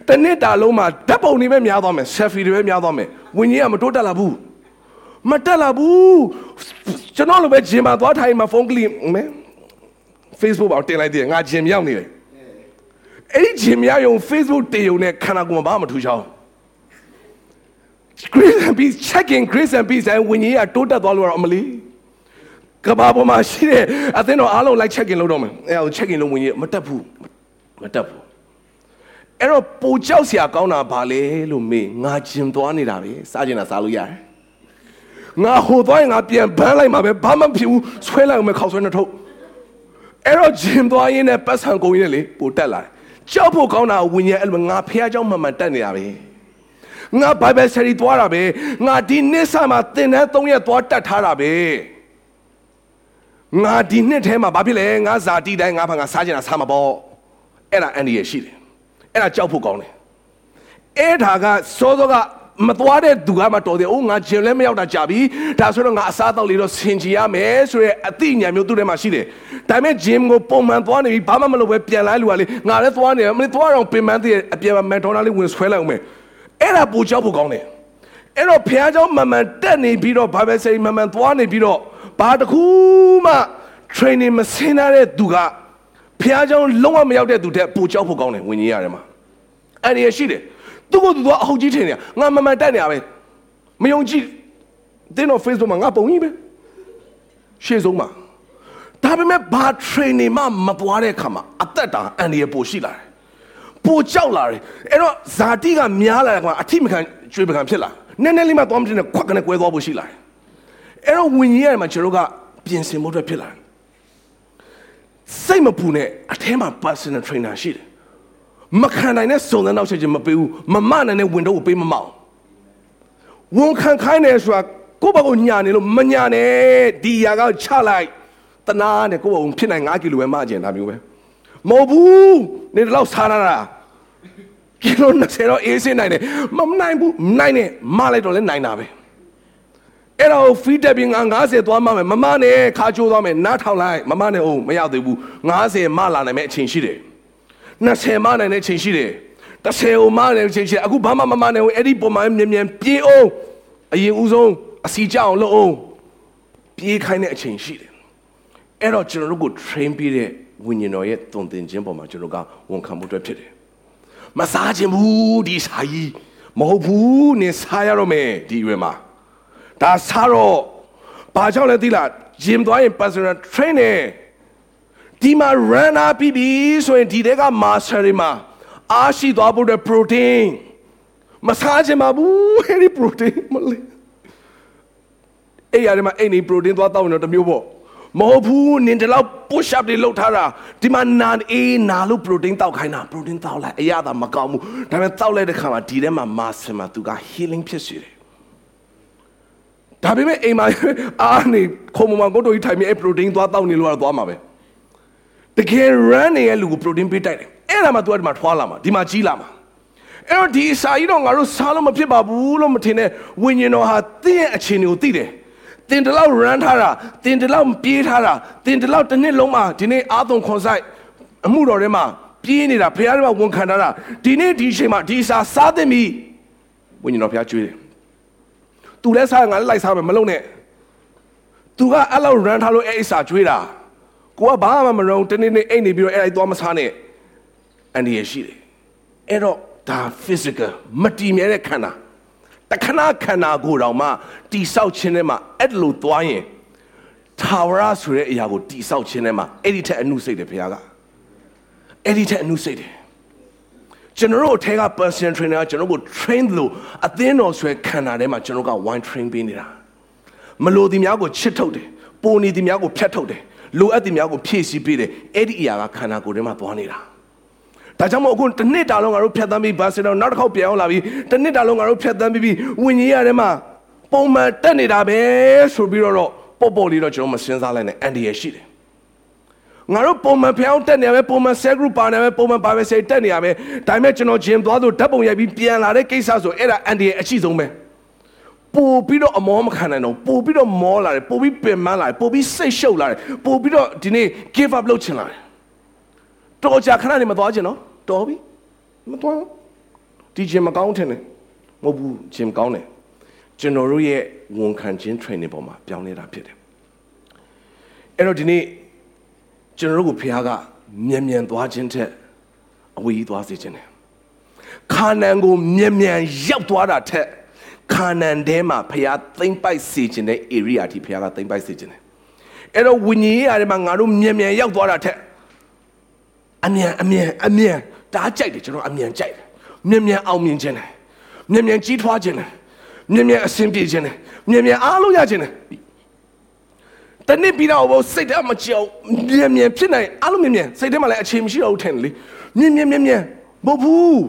တနစ်တာလုံးမှာဓာတ်ပုံတွေပဲများသွားမယ် selfie တွေပဲများသွားမယ်ဝิญကြီးကမတိုးတက်လာဘူးမတက်လာဘူးကျွန်တော်လိုပဲဂျင်မှာသွားထိုင်မှာဖုန်းကလီမဲ Facebook ပေါ်တင်လိုက်သေးတယ်ငါဂျင်ရောက်နေတယ်အဲ့ဒီဂျင်မြောက်ယုံ Facebook တင်ယုံနဲ့ခန္ဓာကိုယ်မှာဘာမှမထူးချောင်း Grace and peace checking Grace and peace အဲဝิญကြီးကတိုးတက်သွားလို့တော့အမလီ ကဘာပေါ်မှာရှိတဲ့အသင်းတော်အားလုံးလိုက် checking လုပ်တော့မယ်အဲဟို checking လုပ်ဝิญကြီးမတက်ဘူးမတက်ဘူးအဲ့တော့ပိုကြောက်စရာကောင်းတာဘာလဲလို့မေးငါဂျင်သွားနေတာပဲစားကျင်တာစားလို့ရတယ်ငါဟိုသွားရင်ငါပြန်ဘန်းလိုက်မှာပဲဘာမှမဖြစ်ဘူးဆွဲလိုက်အောင်ပဲခောက်ဆွဲနှထုတ်အဲ့တော့ဂျင်သွားရင်းနဲ့ပတ်ဆံကုန်ရင်းနဲ့လေပိုတက်လာတယ်ကြောက်ဖို့ကောင်းတာဝิญဉ်အဲ့လိုငါဖះเจ้าမှန်မှန်တက်နေတာပဲငါဘိုင်ဘယ်ဆရီသွားတာပဲငါဒီနှစ်ဆမှာသင်တန်း၃ရက်သွားတက်ထားတာပဲ ငါဒီနှစ်ထဲမှာဘာဖြစ်လဲငါဇာတိတိုင်းငါဘာငါစားကျင်တာစားမှာပေါ့အဲ့ဒါအန်ဒီရရှိတယ်အဲ့ဒါကြောက်ဖို့ကောင်းတယ်အဲ့ဒါကစောစောက မသွားတဲ့သူကမှတော်တယ်။အိုးငါဂျင်လည်းမရောက်တာကြာပြီ။ဒါဆိုတော့ငါအစားအသောက်လေးတော့ဆင်ချင်ရမယ်ဆိုရဲအသိဉာဏ်မျိုးသူ့ထဲမှာရှိတယ်။ဒါပေမဲ့ဂျင်ကိုပုံမှန်သွားနေပြီဘာမှမလုပ်ပဲပြန်လာလူကလေငါလည်းသွားနေတယ်မင်းသွားတော့ပင်ပန်းသေးအပြင်မှာမက်ဒေါနာလေးဝင်ဆွဲလိုက်အောင်မယ်။အဲ့ဒါပူကြောက်ဖို့ကောင်းတယ်။အဲ့တော့ဖះเจ้าမမှန်တက်နေပြီးတော့ဘာပဲစိမမှန်သွားနေပြီးတော့ ဘာတခုမှ training မဆင်းတဲ့သူကဖះเจ้าလုံးဝမရောက်တဲ့သူတက်ပူကြောက်ဖို့ကောင်းတယ်ဝင်ကြီးရတယ်မှာ။အဲ့ဒီရှိတယ်။သူ့ကိုသူကအဟုတ်ကြီးထင်နေငါမမှန်တက်နေရပဲမယုံကြည်တင်းတော့ Facebook မှာငါပုံကြီးပဲရှေ့ဆုံးမှာဒါပေမဲ့ဘာ training မှမပွားတဲ့အခါမှာအသက်တာအန်ဒီရပိုရှိလာတယ်ပိုကြောက်လာတယ်အဲ့တော့ဇာတိကများလာတဲ့အခါမှာအထိမခံကျွေးပခံဖြစ်လာနည်းနည်းလေးမှသွားမတင်နဲ့ခွက်ကနေကွဲသွားဖို့ရှိလာတယ် အဲ့တော့ဝิญဉ်ရဲ့မှာကျွန်တော်ကပြင်ဆင်ဖို့အတွက်ဖြစ်လာတယ်စိတ်မပူနဲ့အထဲမှာ personal trainer ရှိတယ်မခံနိုင်တဲ့စုံတဲ့နောက်ချက်ချင်းမပေးဘူးမမနိုင်တဲ့ဝင်တော့ကိုပေးမမောက်ဝန်ခံခိုင်းတယ်ဆိုတာကိုယ့်ဘက်ကိုညာနေလို့မညာနဲ့ဒီຢာကချလိုက်တနာနဲ့ကိုယ့်ဘက်ကိုဖြစ်နိုင်5ကီလိုပဲမကျင်တာမျိုးပဲမဟုတ်ဘူးနေတော့စားရတာကီလို20တော့အေးစင်းနိုင်တယ်မနိုင်ဘူးနိုင်နဲ့မလိုက်တော့လဲနိုင်တာပဲ အဲ့တော့ feed တက်ပြီးငါ90သွားမှမယ်မမနဲ့ခါချိုးသွားမယ်နားထောင်လိုက်မမနဲ့အောင်မရောက်သေးဘူး90မလာနိုင်မဲ့အချိန်ရှိတယ်20မနိုင်တဲ့ချိန်ရှိတယ်30ကိုမနိုင်တဲ့ချိန်ရှိတယ်အခုဘာမှမမနိုင်ဘူးအဲ့ဒီပုံမှန်မြင်မြန်ပြေးအောင်အရင်ဦးဆုံးအစီကြအောင်လုပ်အောင်ပြေးခိုင်းတဲ့အချိန်ရှိတယ်အဲ့တော့ကျွန်တော်တို့ကို train ပြီးတဲ့ဝိညာဉ်တော်ရဲ့တုံသင်ခြင်းပေါ်မှာကျွန်တော်ကဝန်ခံမှုအတွက်ဖြစ်တယ်မစားခြင်းဘူးဒီစာကြီးမဟုတ်ဘူးနင်စားရတော့မယ်ဒီရွယ်မှာ ဒါစားတော့ဘာကြောင့်လဲသိလားဂျင်သွားရင် personal trainer ဒီမှာ runner ပြီးပြီဆိုရင်ဒီတဲက master တွေမှာအားရှိသွားဖို့အတွက် protein မစားချင်ပါဘူးအဲ့ဒီ protein မလေးအဲ့ရတယ်မှာအဲ့ဒီ protein သွားတောက်ရင်တော့တမျိုးပေါ့မဟုတ်ဘူးနင်တလောက် push up တွေလုပ်ထားတာဒီမှာနာအေးနာလို့ protein တောက်ခိုင်းတာ protein တောက်လိုက်အရသာမကောင်းဘူးဒါပေမဲ့တောက်လိုက်တဲ့ခါမှာဒီထဲမှာ master မှာသူက healing ဖြစ်စေတယ် ဒါပေမဲ့အိမ်မှာအားနေခုံမမကိုတို့ကြီးထိုင်ပြီးအဲ့ protein သွားတောက်နေလို့ကတော့သွားမှာပဲတကယ် run နေတဲ့လူကို protein ပေးတိုက်တယ်အဲ့ဒါမှ तू ကဒီမှာထွားလာမှာဒီမှာကြီးလာမှာအဲ့တော့ဒီစာကြီးတော့ငါတို့စားလို့မဖြစ်ပါဘူးလို့မထင်နဲ့ဝိညာဉ်တော်ဟာသင်ရဲ့အခြေအနေကိုသိတယ်တင်တလောက် run ထားတာတင်တလောက်ပြေးထားတာတင်တလောက်တစ်နှစ်လုံးမှာဒီနေ့အာသုံခွန်ဆိုင်အမှုတော်ထဲမှာပြေးနေတာဖခင်ကဝန်ခံထားတာဒီနေ့ဒီအချိန်မှာဒီစာစားသင့်ပြီဝိညာဉ်တော်ဖခင်ကြွေးတယ် သူလည်းစားငါလည်းလိုက်စားမယ်မလုံးနဲ့သူကအဲ့လောက် run ထားလို့အဲ့အစာကြွေးတာကိုကဘာမှမရုံတနေ့နေ့အိတ်နေပြီးတော့အဲ့ဒါသွားမစားနဲ့အန်ဒီရရှိတယ်အဲ့တော့ဒါ physical မတည်မြဲတဲ့ခန္ဓာတခဏခန္ဓာကိုယ်တော်မှတိဆောက်ခြင်းထဲမှာအဲ့လိုသွားရင်ထာဝရဆိုတဲ့အရာကိုတိဆောက်ခြင်းထဲမှာအဲ့ဒီထက်အနုစိတ်တယ်ဘုရားကအဲ့ဒီထက်အနုစိတ်တယ် ကျွန်တော်တို့အထက်က personal trainer ကကျွန်တော်ကို train လို့အသင်းတော်ဆွဲခန္ဓာထဲမှာကျွန်တော်က wine train ပေးနေတာမလို့ဒီများကိုချစ်ထုတ်တယ်ပိုနေဒီများကိုဖြတ်ထုတ်တယ်လိုအပ်တဲ့များကိုဖြည့်ဆည်းပေးတယ်အဲ့ဒီအရာကခန္ဓာကိုယ်ထဲမှာသွားနေတာဒါကြောင့်မို့အခုတစ်နှစ်တာလုံးငါတို့ဖြတ်သန်းပြီးဘာစင်တော့နောက်တစ်ခေါက်ပြန်အောင်လာပြီးတစ်နှစ်တာလုံးငါတို့ဖြတ်သန်းပြီးပြီးဝิญဉ်ရထဲမှာပုံမှန်တက်နေတာပဲဆိုပြီးတော့ပေါ့ပေါ့လေးတော့ကျွန်တော်မစင်စားလိုက်နဲ့အန်ဒီရရှိတယ် ငါတို့ပုံမှန်ဖျောင်းတက်နေရပဲပုံမှန် cell group ပါနေပဲပုံမှန်ပါပဲစိတ်တက်နေရပဲဒါပေမဲ့ကျွန်တော်ဂျင်သွားဆိုဓာတ်ပုံရိုက်ပြီးပြန်လာတဲ့ကိစ္စဆိုအဲ့ဒါအန်ဒီရအရှိဆုံးပဲပို့ပြီးတော့အမောမခံနိုင်တော့ပို့ပြီးတော့မောလာတယ်ပို့ပြီးပင်မလာတယ်ပို့ပြီးစိတ်ရှုပ်လာတယ်ပို့ပြီးတော့ဒီနေ့ give up လုပ်ချင်လာတယ်တော်ကြခဏနေမသွားချင်နော်တော်ပြီမသွားဒီဂျင်မကောင်းထင်တယ်မဟုတ်ဘူးဂျင်ကောင်းတယ်ကျွန်တော်တို့ရဲ့ဝန်ခံခြင်း training ပေါ်မှာပြောင်းနေတာဖြစ်တယ်အဲ့တော့ဒီနေ့ ကျွန်တော်တို့ကိုဖခင်ကမြန်မြန်သွားခြင်းထက်အဝေးကြီးသွားစေခြင်းတယ်ခါနန်ကိုမြန်မြန်ရောက်သွားတာထက်ခါနန်ထဲမှာဖခင်သိမ့်ပိုက်စေခြင်းတဲ့ area အထိဖခင်ကသိမ့်ပိုက်စေခြင်းတယ်အဲ့တော့ဝိညာဉ်ရေးရတယ်မှာငါတို့မြန်မြန်ရောက်သွားတာထက်အမြန်အမြန်အမြန်ဒါကြိုက်တယ်ကျွန်တော်အမြန်ကြိုက်တယ်မြန်မြန်အောင်မြင်ခြင်းတယ်မြန်မြန်ကြီးထွားခြင်းတယ်မြန်မြန်အဆင်ပြေခြင်းတယ်မြန်မြန်အားလုံးရခြင်းတယ် တနစ်ပြီးတော့ဘို့စိတ်ထဲမကြောက်မြန်မြန်ဖြစ်နိုင်အားလုံးမြန်မြန်စိတ်ထဲမှာလည်းအခြေမရှိတော့ဘူးထင်တယ်လေမြန်မြန်မြန်မြန်မဟုတ်ဘူး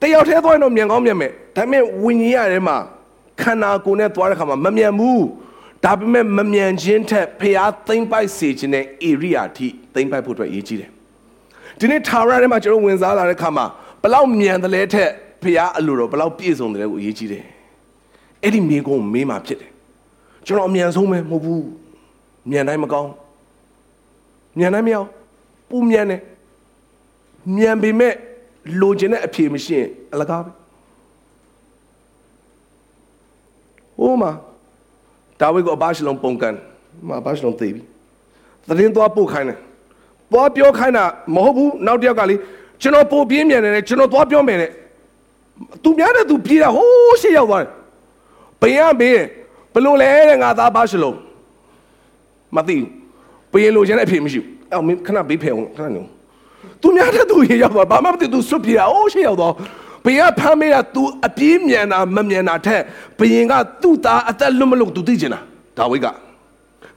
တယောက်တည်းသွားရင်တော့မြန်ကောင်းမြန်မယ်ဒါပေမဲ့ဝิญဉ်ရထဲမှာခန္ဓာကိုယ်နဲ့သွားတဲ့ခါမှာမမြန်ဘူးဒါပေမဲ့မမြန်ခြင်းထက်ဖျားသိမ့်ပိုက်စေခြင်းတဲ့ area အထိသိမ့်ပိုက်ဖို့အတွက်အရေးကြီးတယ်ဒီနေ့ထာဝရထဲမှာကျွန်တော်ဝင်စားလာတဲ့ခါမှာဘလောက်မြန်တယ်လဲထက်ဖခင်အလိုတော်ဘယ်လောက်ပြည့်စုံတယ်လဲကိုအရေးကြီးတယ်အဲ့ဒီမိကုန်းမေးမှဖြစ်တယ် ကျွန်တော်အမြန်ဆုံးပဲမဟုတ်ဘူးမြန်တိုင်းမကောင်းမြန်တိုင်းမရပူမြန်တယ်မြန်ပေမဲ့လိုချင်တဲ့အဖြေမရှိရင်အလကားပဲဟိုမှာဒါဝိဒ်ကိုအဘရှလုံပုံကန်မအဘရှလုံသိပြီသတင်းသွားပို့ခိုင်းတယ်သွားပြောခိုင်းတာမဟုတ်ဘူးနောက်တစ်ယောက်ကလေကျွန်တော်ပို့ပြင်းမြန်တယ်ကျွန်တော်သွားပြောမယ်တဲ့သူများတဲ့သူပြေးတာဟိုးရှေ့ရောက်သွားတယ်ဘယံဘေး ဘလို့လဲတဲ့ငါသားဘာရှလုံမသိဘူးဘယံလိုချင်တဲ့အဖြေမရှိဘူးအော်မင်းခဏဘေးဖယ်အောင်ခဏနေသူများတဲ့သူရေရောက်သွားဘာမှမသိသူစွတ်ပြေးတာဟိုးရှေ့ရောက်သွားဘယံဖမ်းမေးတာ तू အပြေးမြန်တာမမြန်တာထက်ဘယံကသူ့သားအသက်လွတ်မလွတ် तू သိချင်တာဒါဝိတ်က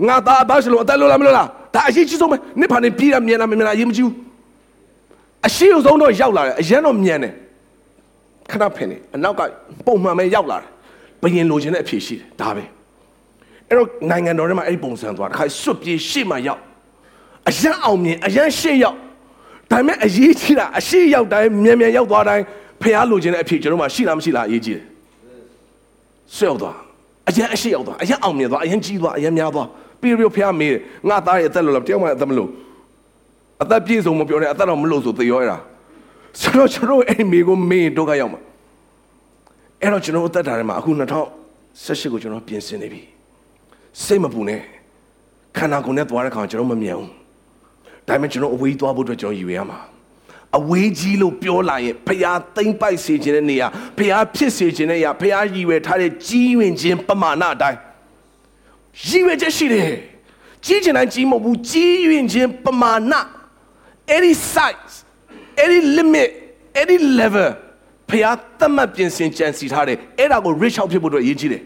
ငါသားဘာရှလုံအသက်လွတ်လားမလွတ်လားဒါအရေးကြီးဆုံးပဲနိဗ္ဗာန်ပြေးတာမြန်တာမမြန်တာအရေးမကြီးဘူးအရှိအဆုံးတော့ရောက်လာတယ်အရင်တော့မြန်တယ်ခဏဖင်နေအနောက်ကပုံမှန်ပဲရောက်လာတယ် ဘယင်လိုချင်တဲ့အဖြေရှိတယ်ဒါပဲအဲ့တော့နိုင်ငံတော်ထဲမှာအဲ့ဒီပုံစံသွားတခါစွတ်ပြေးရှေ့မှာရောက်အရန်အောင်မြင်အရန်ရှေ့ရောက်ဒါပေမဲ့အရေးကြီးတာအရှိရောက်တိုင်းမြန်မြန်ရောက်သွားတိုင်းဖះလိုချင်တဲ့အဖြေကျွန်တော်မှရှိလားမရှိလားအရေးကြီးတယ်ဆွဲရောက်သွားအရန်အရှိရောက်သွားအရန်အောင်မြင်သွားအရန်ကြီးသွားအရန်များသွားပြီးပြီးဖះမေးတယ်ငါသားရဲ့အသက်လို့လားတယောက်မှအသက်မလို့အသက်ပြည့်စုံမပြောနဲ့အသက်တော့မလို့ဆိုသေရောအဲ့ဒါဆိုတော့ကျွန်တော်အဲ့မိကိုမေးဒုက္ခရောက်မှာ အဲ့တော့ကျွန်တော်အသက်တာထဲမှာအခု2018ကိုကျွန်တော်ပြင်ဆင်နေပြီစိတ်မပူနဲ့ခန္ဓာကိုယ်နဲ့သွားတဲ့ခါကျွန်တော်မမြင်ဘူးဒါပေမဲ့ကျွန်တော်အဝေးသွားဖို့အတွက်ကျွန်တော်ရည်ရွယ်ရမှာအဝေးကြီးလို့ပြောလာရင်ဖျားသိမ့်ပိုက်စေခြင်းတဲ့နေရာဖျားဖြစ်စေခြင်းတဲ့နေရာဖျားရည်ရွယ်ထားတဲ့ကြီးဝင်ခြင်းပမာဏအတိုင်းရည်ရွယ်ချက်ရှိတယ်ကြီးခြင်းတိုင်းကြီးမဟုတ်ဘူးကြီးဝင်ခြင်းပမာဏအဲ့ဒီ size အဲ့ဒီ limit အဲ့ဒီ level ဖျားသတ်မှတ်ပြင်ဆင်ကြံစီထားတယ်အဲ့ဒါကို rich out ဖြစ်ဖို့အတွက်အရေးကြီးတယ်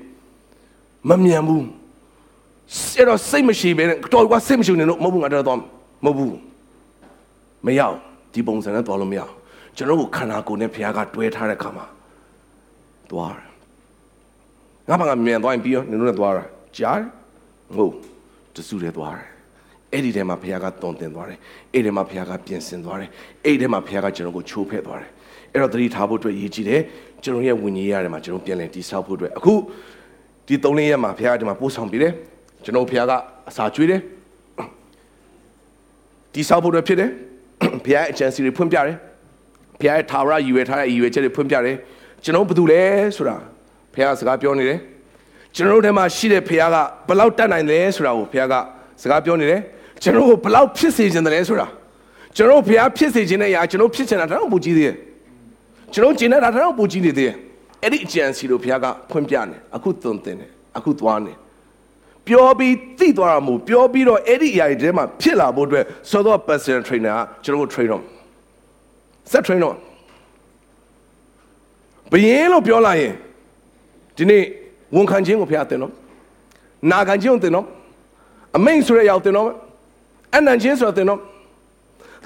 မမြန်ဘူးအဲ့တော့စိတ်မရှိဘဲနဲ့တော်ကွာစိတ်မရှိနေတော့မဟုတ်ဘူးငါတော့တော့မဟုတ်ဘူးမရအောင်ဒီပုံစံနဲ့တော်လို့မရအောင်ကျွန်တော်ကိုခန္ဓာကိုယ်နဲ့ဖျားကတွဲထားတဲ့ခါမှာသွားတယ်ငါဘာကမြန်သွားရင်ပြီးရောနင်တို့နဲ့သွားတာကြားတယ်ဟုတ်တစုတည်းသွားတယ်အဲ့ဒီထဲမှာဘုရားကတုံတင်သွားတယ်အဲ့ဒီထဲမှာဘုရားကပြင်ဆင်သွားတယ်အဲ့ဒီထဲမှာဘုရားကကျွန်တော်ကိုချိုးဖဲ့သွားတယ် အဲ့တော့သတိထားဖို့အတွက်ရည်ကြီးတယ်ကျွန်တော်ရဲ့ဝิญဉ်ရတယ်မှာကျွန်တော်ပြန်လည်တည်ဆောက်ဖို့အတွက်အခုဒီ၃လေးရက်မှာဘုရားဒီမှာပို့ဆောင်ပေးတယ်ကျွန်တော်ဘုရားကအစာကျွေးတယ်တည်ဆောက်ဖို့အတွက်ဖြစ်တယ်ဘုရားအချမ်းစီတွေဖွင့်ပြတယ်ဘုရားရဲ့ထာဝရရည်ရွယ်ထားတဲ့ရည်ရွယ်ချက်တွေဖွင့်ပြတယ်ကျွန်တော်ဘာလုပ်လဲဆိုတာဘုရားစကားပြောနေတယ်ကျွန်တော်တို့ထဲမှာရှိတဲ့ဘုရားကဘယ်လောက်တတ်နိုင်တယ်ဆိုတာကိုဘုရားကစကားပြောနေတယ်ကျွန်တော်ကိုဘယ်လောက်ဖြစ်စေခြင်းတယ်ဆိုတာကျွန်တော်ဘုရားဖြစ်စေခြင်းတဲ့အရာကျွန်တော်ဖြစ်ချင်တာဒါတော့ပူကြီးသေးတယ် ကျွန်တော်ကျင်နေတာဒါတော့ပူကြီးနေသေးတယ်အဲ့ဒီအကြံစီလို့ဘုရားကဖွင့်ပြနေအခုသွန်သင်တယ်အခုသွားနေပြောပြီးသိသွားတာမို့ပြောပြီးတော့အဲ့ဒီအရာတွေထဲမှာဖြစ်လာဖို့အတွက်စောသော personal trainer ကကျွန်တော်ကို train တော့ဆက် train တော့ဘယင်းလို့ပြောလာရင်ဒီနေ့ဝန်ခံခြင်းကိုဘုရားတင်တော့နာခံခြင်းကိုတင်တော့အမိန်ဆိုရရောက်တင်တော့အနံချင်းဆိုတော့တင်တော့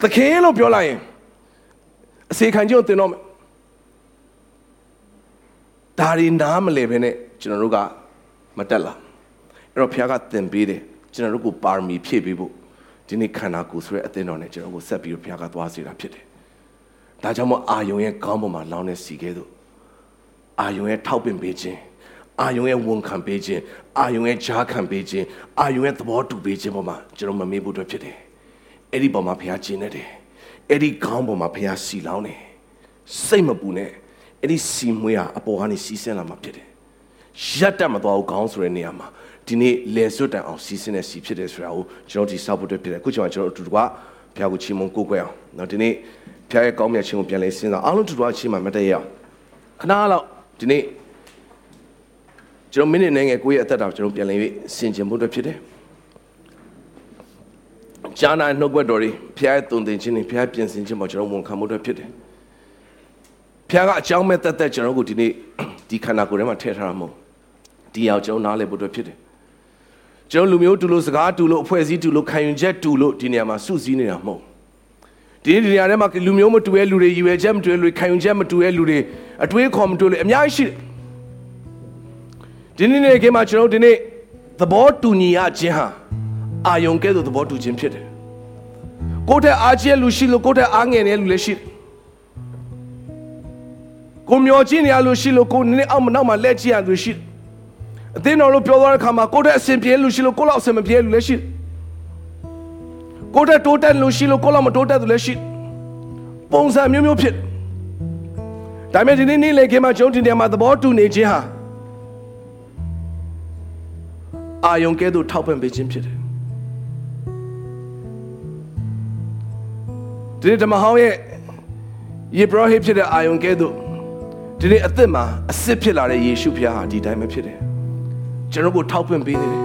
သခင်လို့ပြောလိုက်ရင်အစေခံခြင်းကိုတင်တော့ ဒါရီနားမလဲဘဲနဲ့ကျွန်တော်တို့ကမတက်လာအဲ့တော့ဘုရားကသင်ပေးတယ်ကျွန်တော်တို့ကိုပါရမီဖြည့်ပေးဖို့ဒီနေ့ခန္ဓာကိုယ်ဆိုတဲ့အသင်းတော်နဲ့ကျွန်တော်ကိုဆက်ပြီးတော့ဘုရားကသွားစေတာဖြစ်တယ်ဒါကြောင့်မို့အာယုံရဲ့ကောင်းပေါ်မှာလောင်းတဲ့စီကဲတို့အာယုံရဲ့ထောက်ပံ့ပေးခြင်းအာယုံရဲ့ဝန်ခံပေးခြင်းအာယုံရဲ့ကြားခံပေးခြင်းအာယုံရဲ့သဘောတူပေးခြင်းပေါ်မှာကျွန်တော်မမေ့ဖို့အတွက်ဖြစ်တယ်အဲ့ဒီပေါ်မှာဘုရားကျင့်နေတယ်အဲ့ဒီကောင်းပေါ်မှာဘုရားစီလောင်းတယ်စိတ်မပူနဲ့ အဲ့ဒီစီမွေးဟာအပေါ်ကနေစီးဆင်းလာမှာဖြစ်တယ်ရက်တက်မသွားဘူးခေါင်းဆိုတဲ့နေရာမှာဒီနေ့လေစွတ်တန်အောင်စီးဆင်းတဲ့စီဖြစ်တယ်ဆိုတာကိုကျွန်တော်ဒီစောက်ဖို့အတွက်ဖြစ်တယ်အခုကျွန်တော်ကျွန်တော်အတူတူကဘုရားကိုချီးမွမ်းကိုးကွယ်အောင်နော်ဒီနေ့ဘုရားရဲ့ကောင်းမြတ်ခြင်းကိုပြန်လဲစဉ်းစားအားလုံးတူတူချီးမှမတည့်ရအောင်ခဏလောက်ဒီနေ့ကျွန်တော်မိနစ်နဲ့ငယ်ကိုယ့်ရဲ့အသက်တာကိုကျွန်တော်ပြန်လည်ပြီးဆင်ခြင်ဖို့အတွက်ဖြစ်တယ်။ဂျာနာနှုတ်ဘက်တော်တွေဖျားရဲ့တုံတင်ခြင်းတွေဖျားပြင်ဆင်ခြင်းပေါ်ကျွန်တော်ဝန်ခံမှုအတွက်ဖြစ်တယ်။ ဖျားကအကြောင်းမဲ့တက်တက်ကျွန်တော်ကိုဒီနေ့ဒီခန္ဓာကိုယ်ထဲမှာထည့်ထားတာမဟုတ်ဒီအောင်ကျွန်တော်နားလည်ဖို့အတွက်ဖြစ်တယ်။ကျွန်တော်လူမျိုးတူလို့စကားတူလို့အဖွဲ့အစည်းတူလို့ခံယူချက်တူလို့ဒီနေရာမှာစုစည်းနေတာမဟုတ်ဒီနေ့ဒီနေရာထဲမှာလူမျိုးမတူတဲ့လူတွေရွယ်ချက်မတူတဲ့လူတွေခံယူချက်မတူတဲ့လူတွေအတွေးခေါ်မတူလို့အများကြီးရှိတယ်ဒီနေ့နေ့ကမှကျွန်တော်ဒီနေ့သဘောတူညီရခြင်းဟာအာယုံကဲ့သို့သဘောတူခြင်းဖြစ်တယ်ကိုယ့်ထက်အားကြီးတဲ့လူရှိလို့ကိုယ့်ထက်အားငယ်တဲ့လူလည်းရှိတယ် ကိုမျောကြည့်နေရလို့ရှိလို့ကိုနည်းနည်းအောက်မနောက်မှာလက်ကြည့်ရလို့ရှိအသင်းတော်လို့ပြောသွားတဲ့ခါမှာကိုတဲ့အစဉ်ပြေလို့ရှိလို့ကိုလောက်အစဉ်မပြေလို့လည်းရှိကိုတဲ့တိုးတက်လို့ရှိလို့ကိုလောက်မတိုးတက်သူလည်းရှိပုံစံမျိုးမျိုးဖြစ်ဒါပေမဲ့ဒီနေ့နေ့လေခင်မှာကျုံတင်တယ်မှာသဘောတူနေခြင်းဟာအာယုံကဲ့သို့ထောက်ပံ့ပေးခြင်းဖြစ်တယ်ဒီနေ့ဓမ္မဟောင်းရဲ့ယေဘရဟိဖြစ်တဲ့အာယုံကဲ့သို့ ဒီနေ့အသက်မှာအစ်စ်ဖြစ်လာတဲ့ယေရှုဖခင်ဟာဒီတိုင်းပဲဖြစ်တယ်ကျွန်တော်ကိုထောက်ပံ့ပေးနေတယ်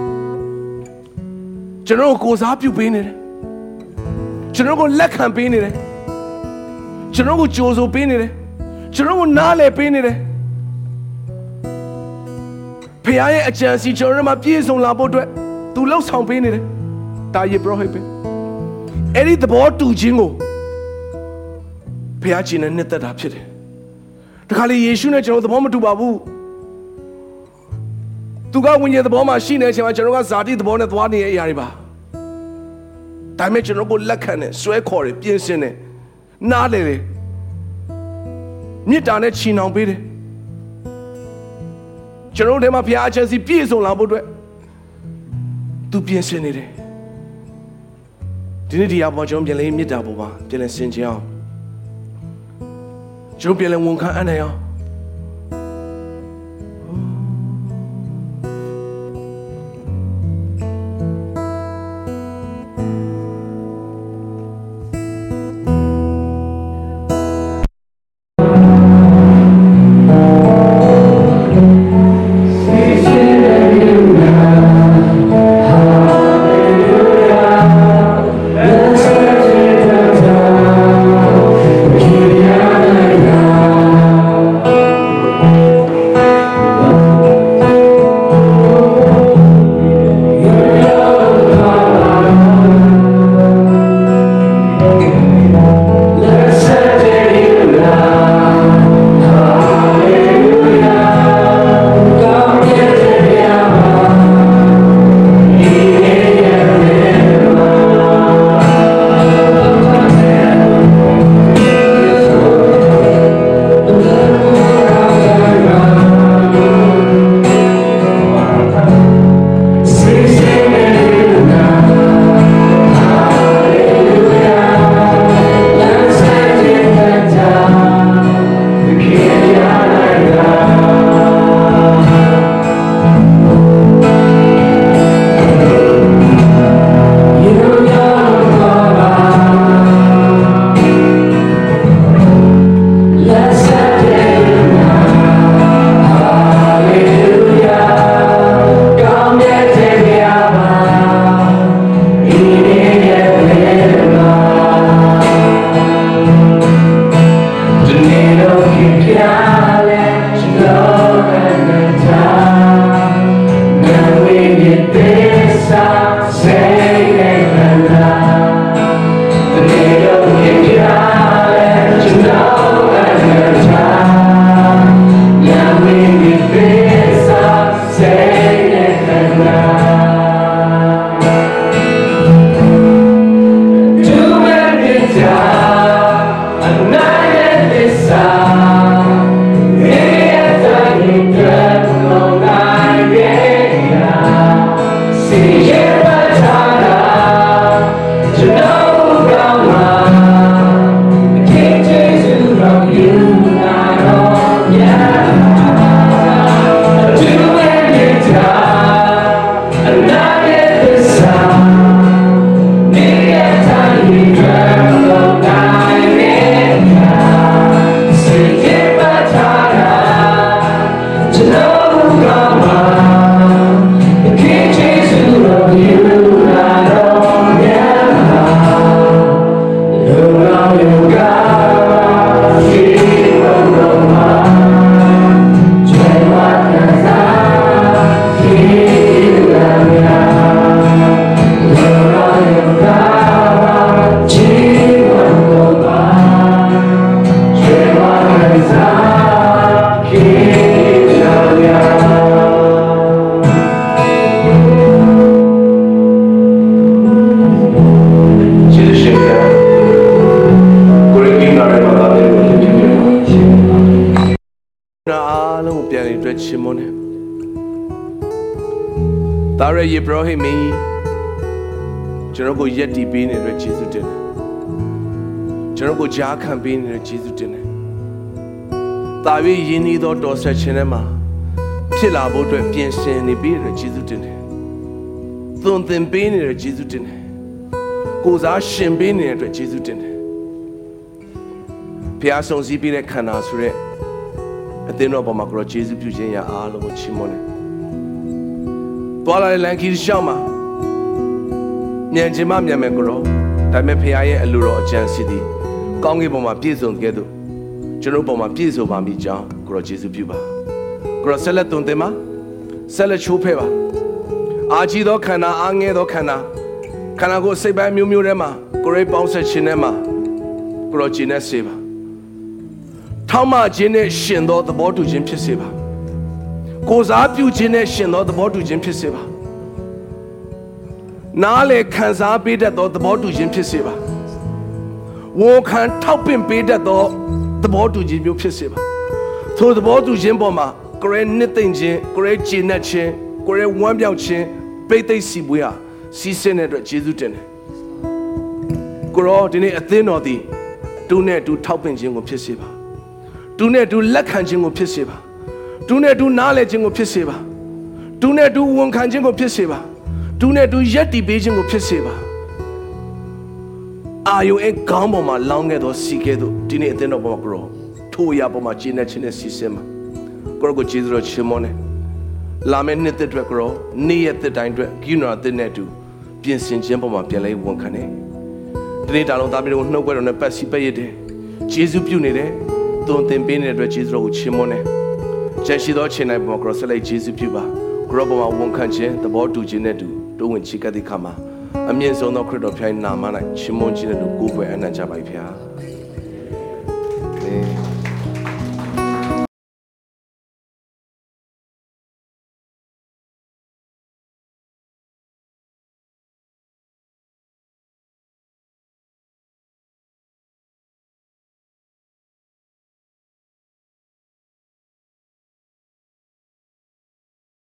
ကျွန်တော်ကိုကိုစားပြုပေးနေတယ်ကျွန်တော်ကိုလက်ခံပေးနေတယ်ကျွန်တော်ကိုကြိုးဆိုပေးနေတယ်ကျွန်တော်ကိုနားလည်ပေးနေတယ်ဖခင်ရဲ့အကြံစီကျွန်တော်တို့မှာပြည့်စုံလာဖို့အတွက်သူလှုပ်ဆောင်ပေးနေတယ်ဒါယေဘရဟိပဲအဲ့ဒီသဘောတူခြင်းကိုဖခင်ရှင်နဲ့နှစ်သက်တာဖြစ်တယ်တ ခါလေယေရှုနဲ့ကျွန်တော်သဘောမတူပါဘူးသူကဝိညာဉ်သဘောမှာရှိနေချိန်မှာကျွန်တော်ကဇာတိသဘောနဲ့သွားနေတဲ့အရာတွေပါဒါပေမဲ့ကျွန်တော်ကိုလက်ခံတယ်ဆွဲခေါ်တယ်ပြင်ဆင်တယ်နားလေတယ်မြစ်တာနဲ့ချီနှောင်ပေးတယ်ကျွန်တော်တို့ထဲမှာဘုရားအချက်စီပြည့်စုံလာဖို့အတွက်သူပြင်ဆင်နေတယ်ဒီနေ့ဒီအပေါ်ကျွန်တော်ပြန်လဲမြစ်တာပေါ်မှာပြန်လဲဆင်ခြင်အောင် ကျွန်တော်ပြန်လဲဝန်ခံ ရယေဘရဟိမင်းကျွန်တော်ကိုယက်တီပေးနေတဲ့ယေရှုတင်တယ်ကျွန်တော်ကိုကြားခံပေးနေတဲ့ယေရှုတင်တယ်တာ၍ယင်းဤသောတော်ဆက်ခြင်းထဲမှာဖြစ်လာဖို့အတွက်ပြင်ဆင်နေပြီးတဲ့ယေရှုတင်တယ်သွန်သင်ပေးနေတဲ့ယေရှုတင်တယ်ကိုစားရှင်ပေးနေတဲ့အတွက်ယေရှုတင်တယ်ဖျားဆုံးစည်းပြီးတဲ့ခန္ဓာဆိုတဲ့အသင်းတော်ပေါ်မှာကိုရောယေရှုပြုခြင်းရအားလုံးကိုချီးမွမ်းတယ်။ သွားလာတဲ့လမ်းခီးရှောင်းမှာမြန်ခြင်းမမြန်မယ်ကိုရောဒါပေမဲ့ဖခင်ရဲ့အလိုတော်အကြံစီသည်ကောင်းကင်ဘုံမှာပြည့်စုံခဲ့သူကျွန်တော်ဘုံမှာပြည့်စုံပါမိကြောင်းကိုရောယေရှုပြုပါကိုရောဆက်လက်သွန်သင်ပါဆက်လက်ချိုးဖဲပါအာကြီးသောခန္ဓာအားငယ်သောခန္ဓာခန္ဓာကိုယ်စိတ်ပိုင်းမျိုးမျိုးထဲမှာကိုရိတ်ပေါင်းဆက်ခြင်းထဲမှာကိုရောဂျင်းနဲ့စေပါထောက်မခြင်းနဲ့ရှင်သောသဘောတူခြင်းဖြစ်စေပါ ကိုစားပြုခြင်းနဲ့ရှင်သောသဘောတူခြင်းဖြစ်စေပါနားလေခံစားပေးတတ်သောသဘောတူခြင်းဖြစ်စေပါဝန်ခံထောက်ပံ့ပေးတတ်သောသဘောတူခြင်းမျိုးဖြစ်စေပါထိုသဘောတူခြင်းပေါ်မှာကိုရဲနှစ်သိမ့်ခြင်းကိုရဲကျေနပ်ခြင်းကိုရဲဝမ်းမြောက်ခြင်းပိတ်သိမ့်စီပွေးဟာစီးစင်းတဲ့အတွက်ယေရှုတင်တယ်ကိုရောဒီနေ့အသင်းတော်သည်တူနဲ့တူထောက်ပံ့ခြင်းကိုဖြစ်စေပါတူနဲ့တူလက်ခံခြင်းကိုဖြစ်စေပါ တူနဲ့တူနားလည်ခြင်းကိုဖြစ်စေပါတူနဲ့တူဝန်ခံခြင်းကိုဖြစ်စေပါတူနဲ့တူယက်တီပေးခြင်းကိုဖြစ်စေပါအာယုံအကောင်းပေါ်မှာလောင်းခဲ့သောစီကဲ့သို့ဒီနေ့အသင်းတော်ပေါ်မှာကိုရောထိုအရာပေါ်မှာကျင့်တဲ့ခြင်းနဲ့စီစင်မှာကိုရောကိုကျေးဇူးတော်ချီးမွမ်းတယ်လာမယ့်နှစ်သက်အတွက်ကိုရောနေ့ရက်သက်တိုင်းအတွက်ဂိနောအသင်းနဲ့အတူပြင်ဆင်ခြင်းပေါ်မှာပြန်လဲဝန်ခံတယ်ဒီနေ့တာလုံးသားမျိုးကိုနှုတ်ခွဲတော်နဲ့ပတ်စီပတ်ရတဲ့ကျေးဇူးပြုနေတယ်သွန်သင်ပေးနေတဲ့အတွက်ကျေးဇူးတော်ကိုချီးမွမ်းတယ် ကျန်ရှိသောအချိန်တိုင်းပေါ်မှာကိုရောဆက်လိုက်ကျေးဇူးပြုပါကိုရောပေါ်မှာဝန်ခံခြင်းသဘောတူခြင်းနဲ့အတူတိုးဝင်ချီကပ်တဲ့ခါမှာအမြင့်ဆုံးသောခရစ်တော်ဖျားနာမ၌ချီးမွမ်းခြင်းနဲ့ကိုကိုယ်ွယ်အနံ့ကြပါ၏ဖျား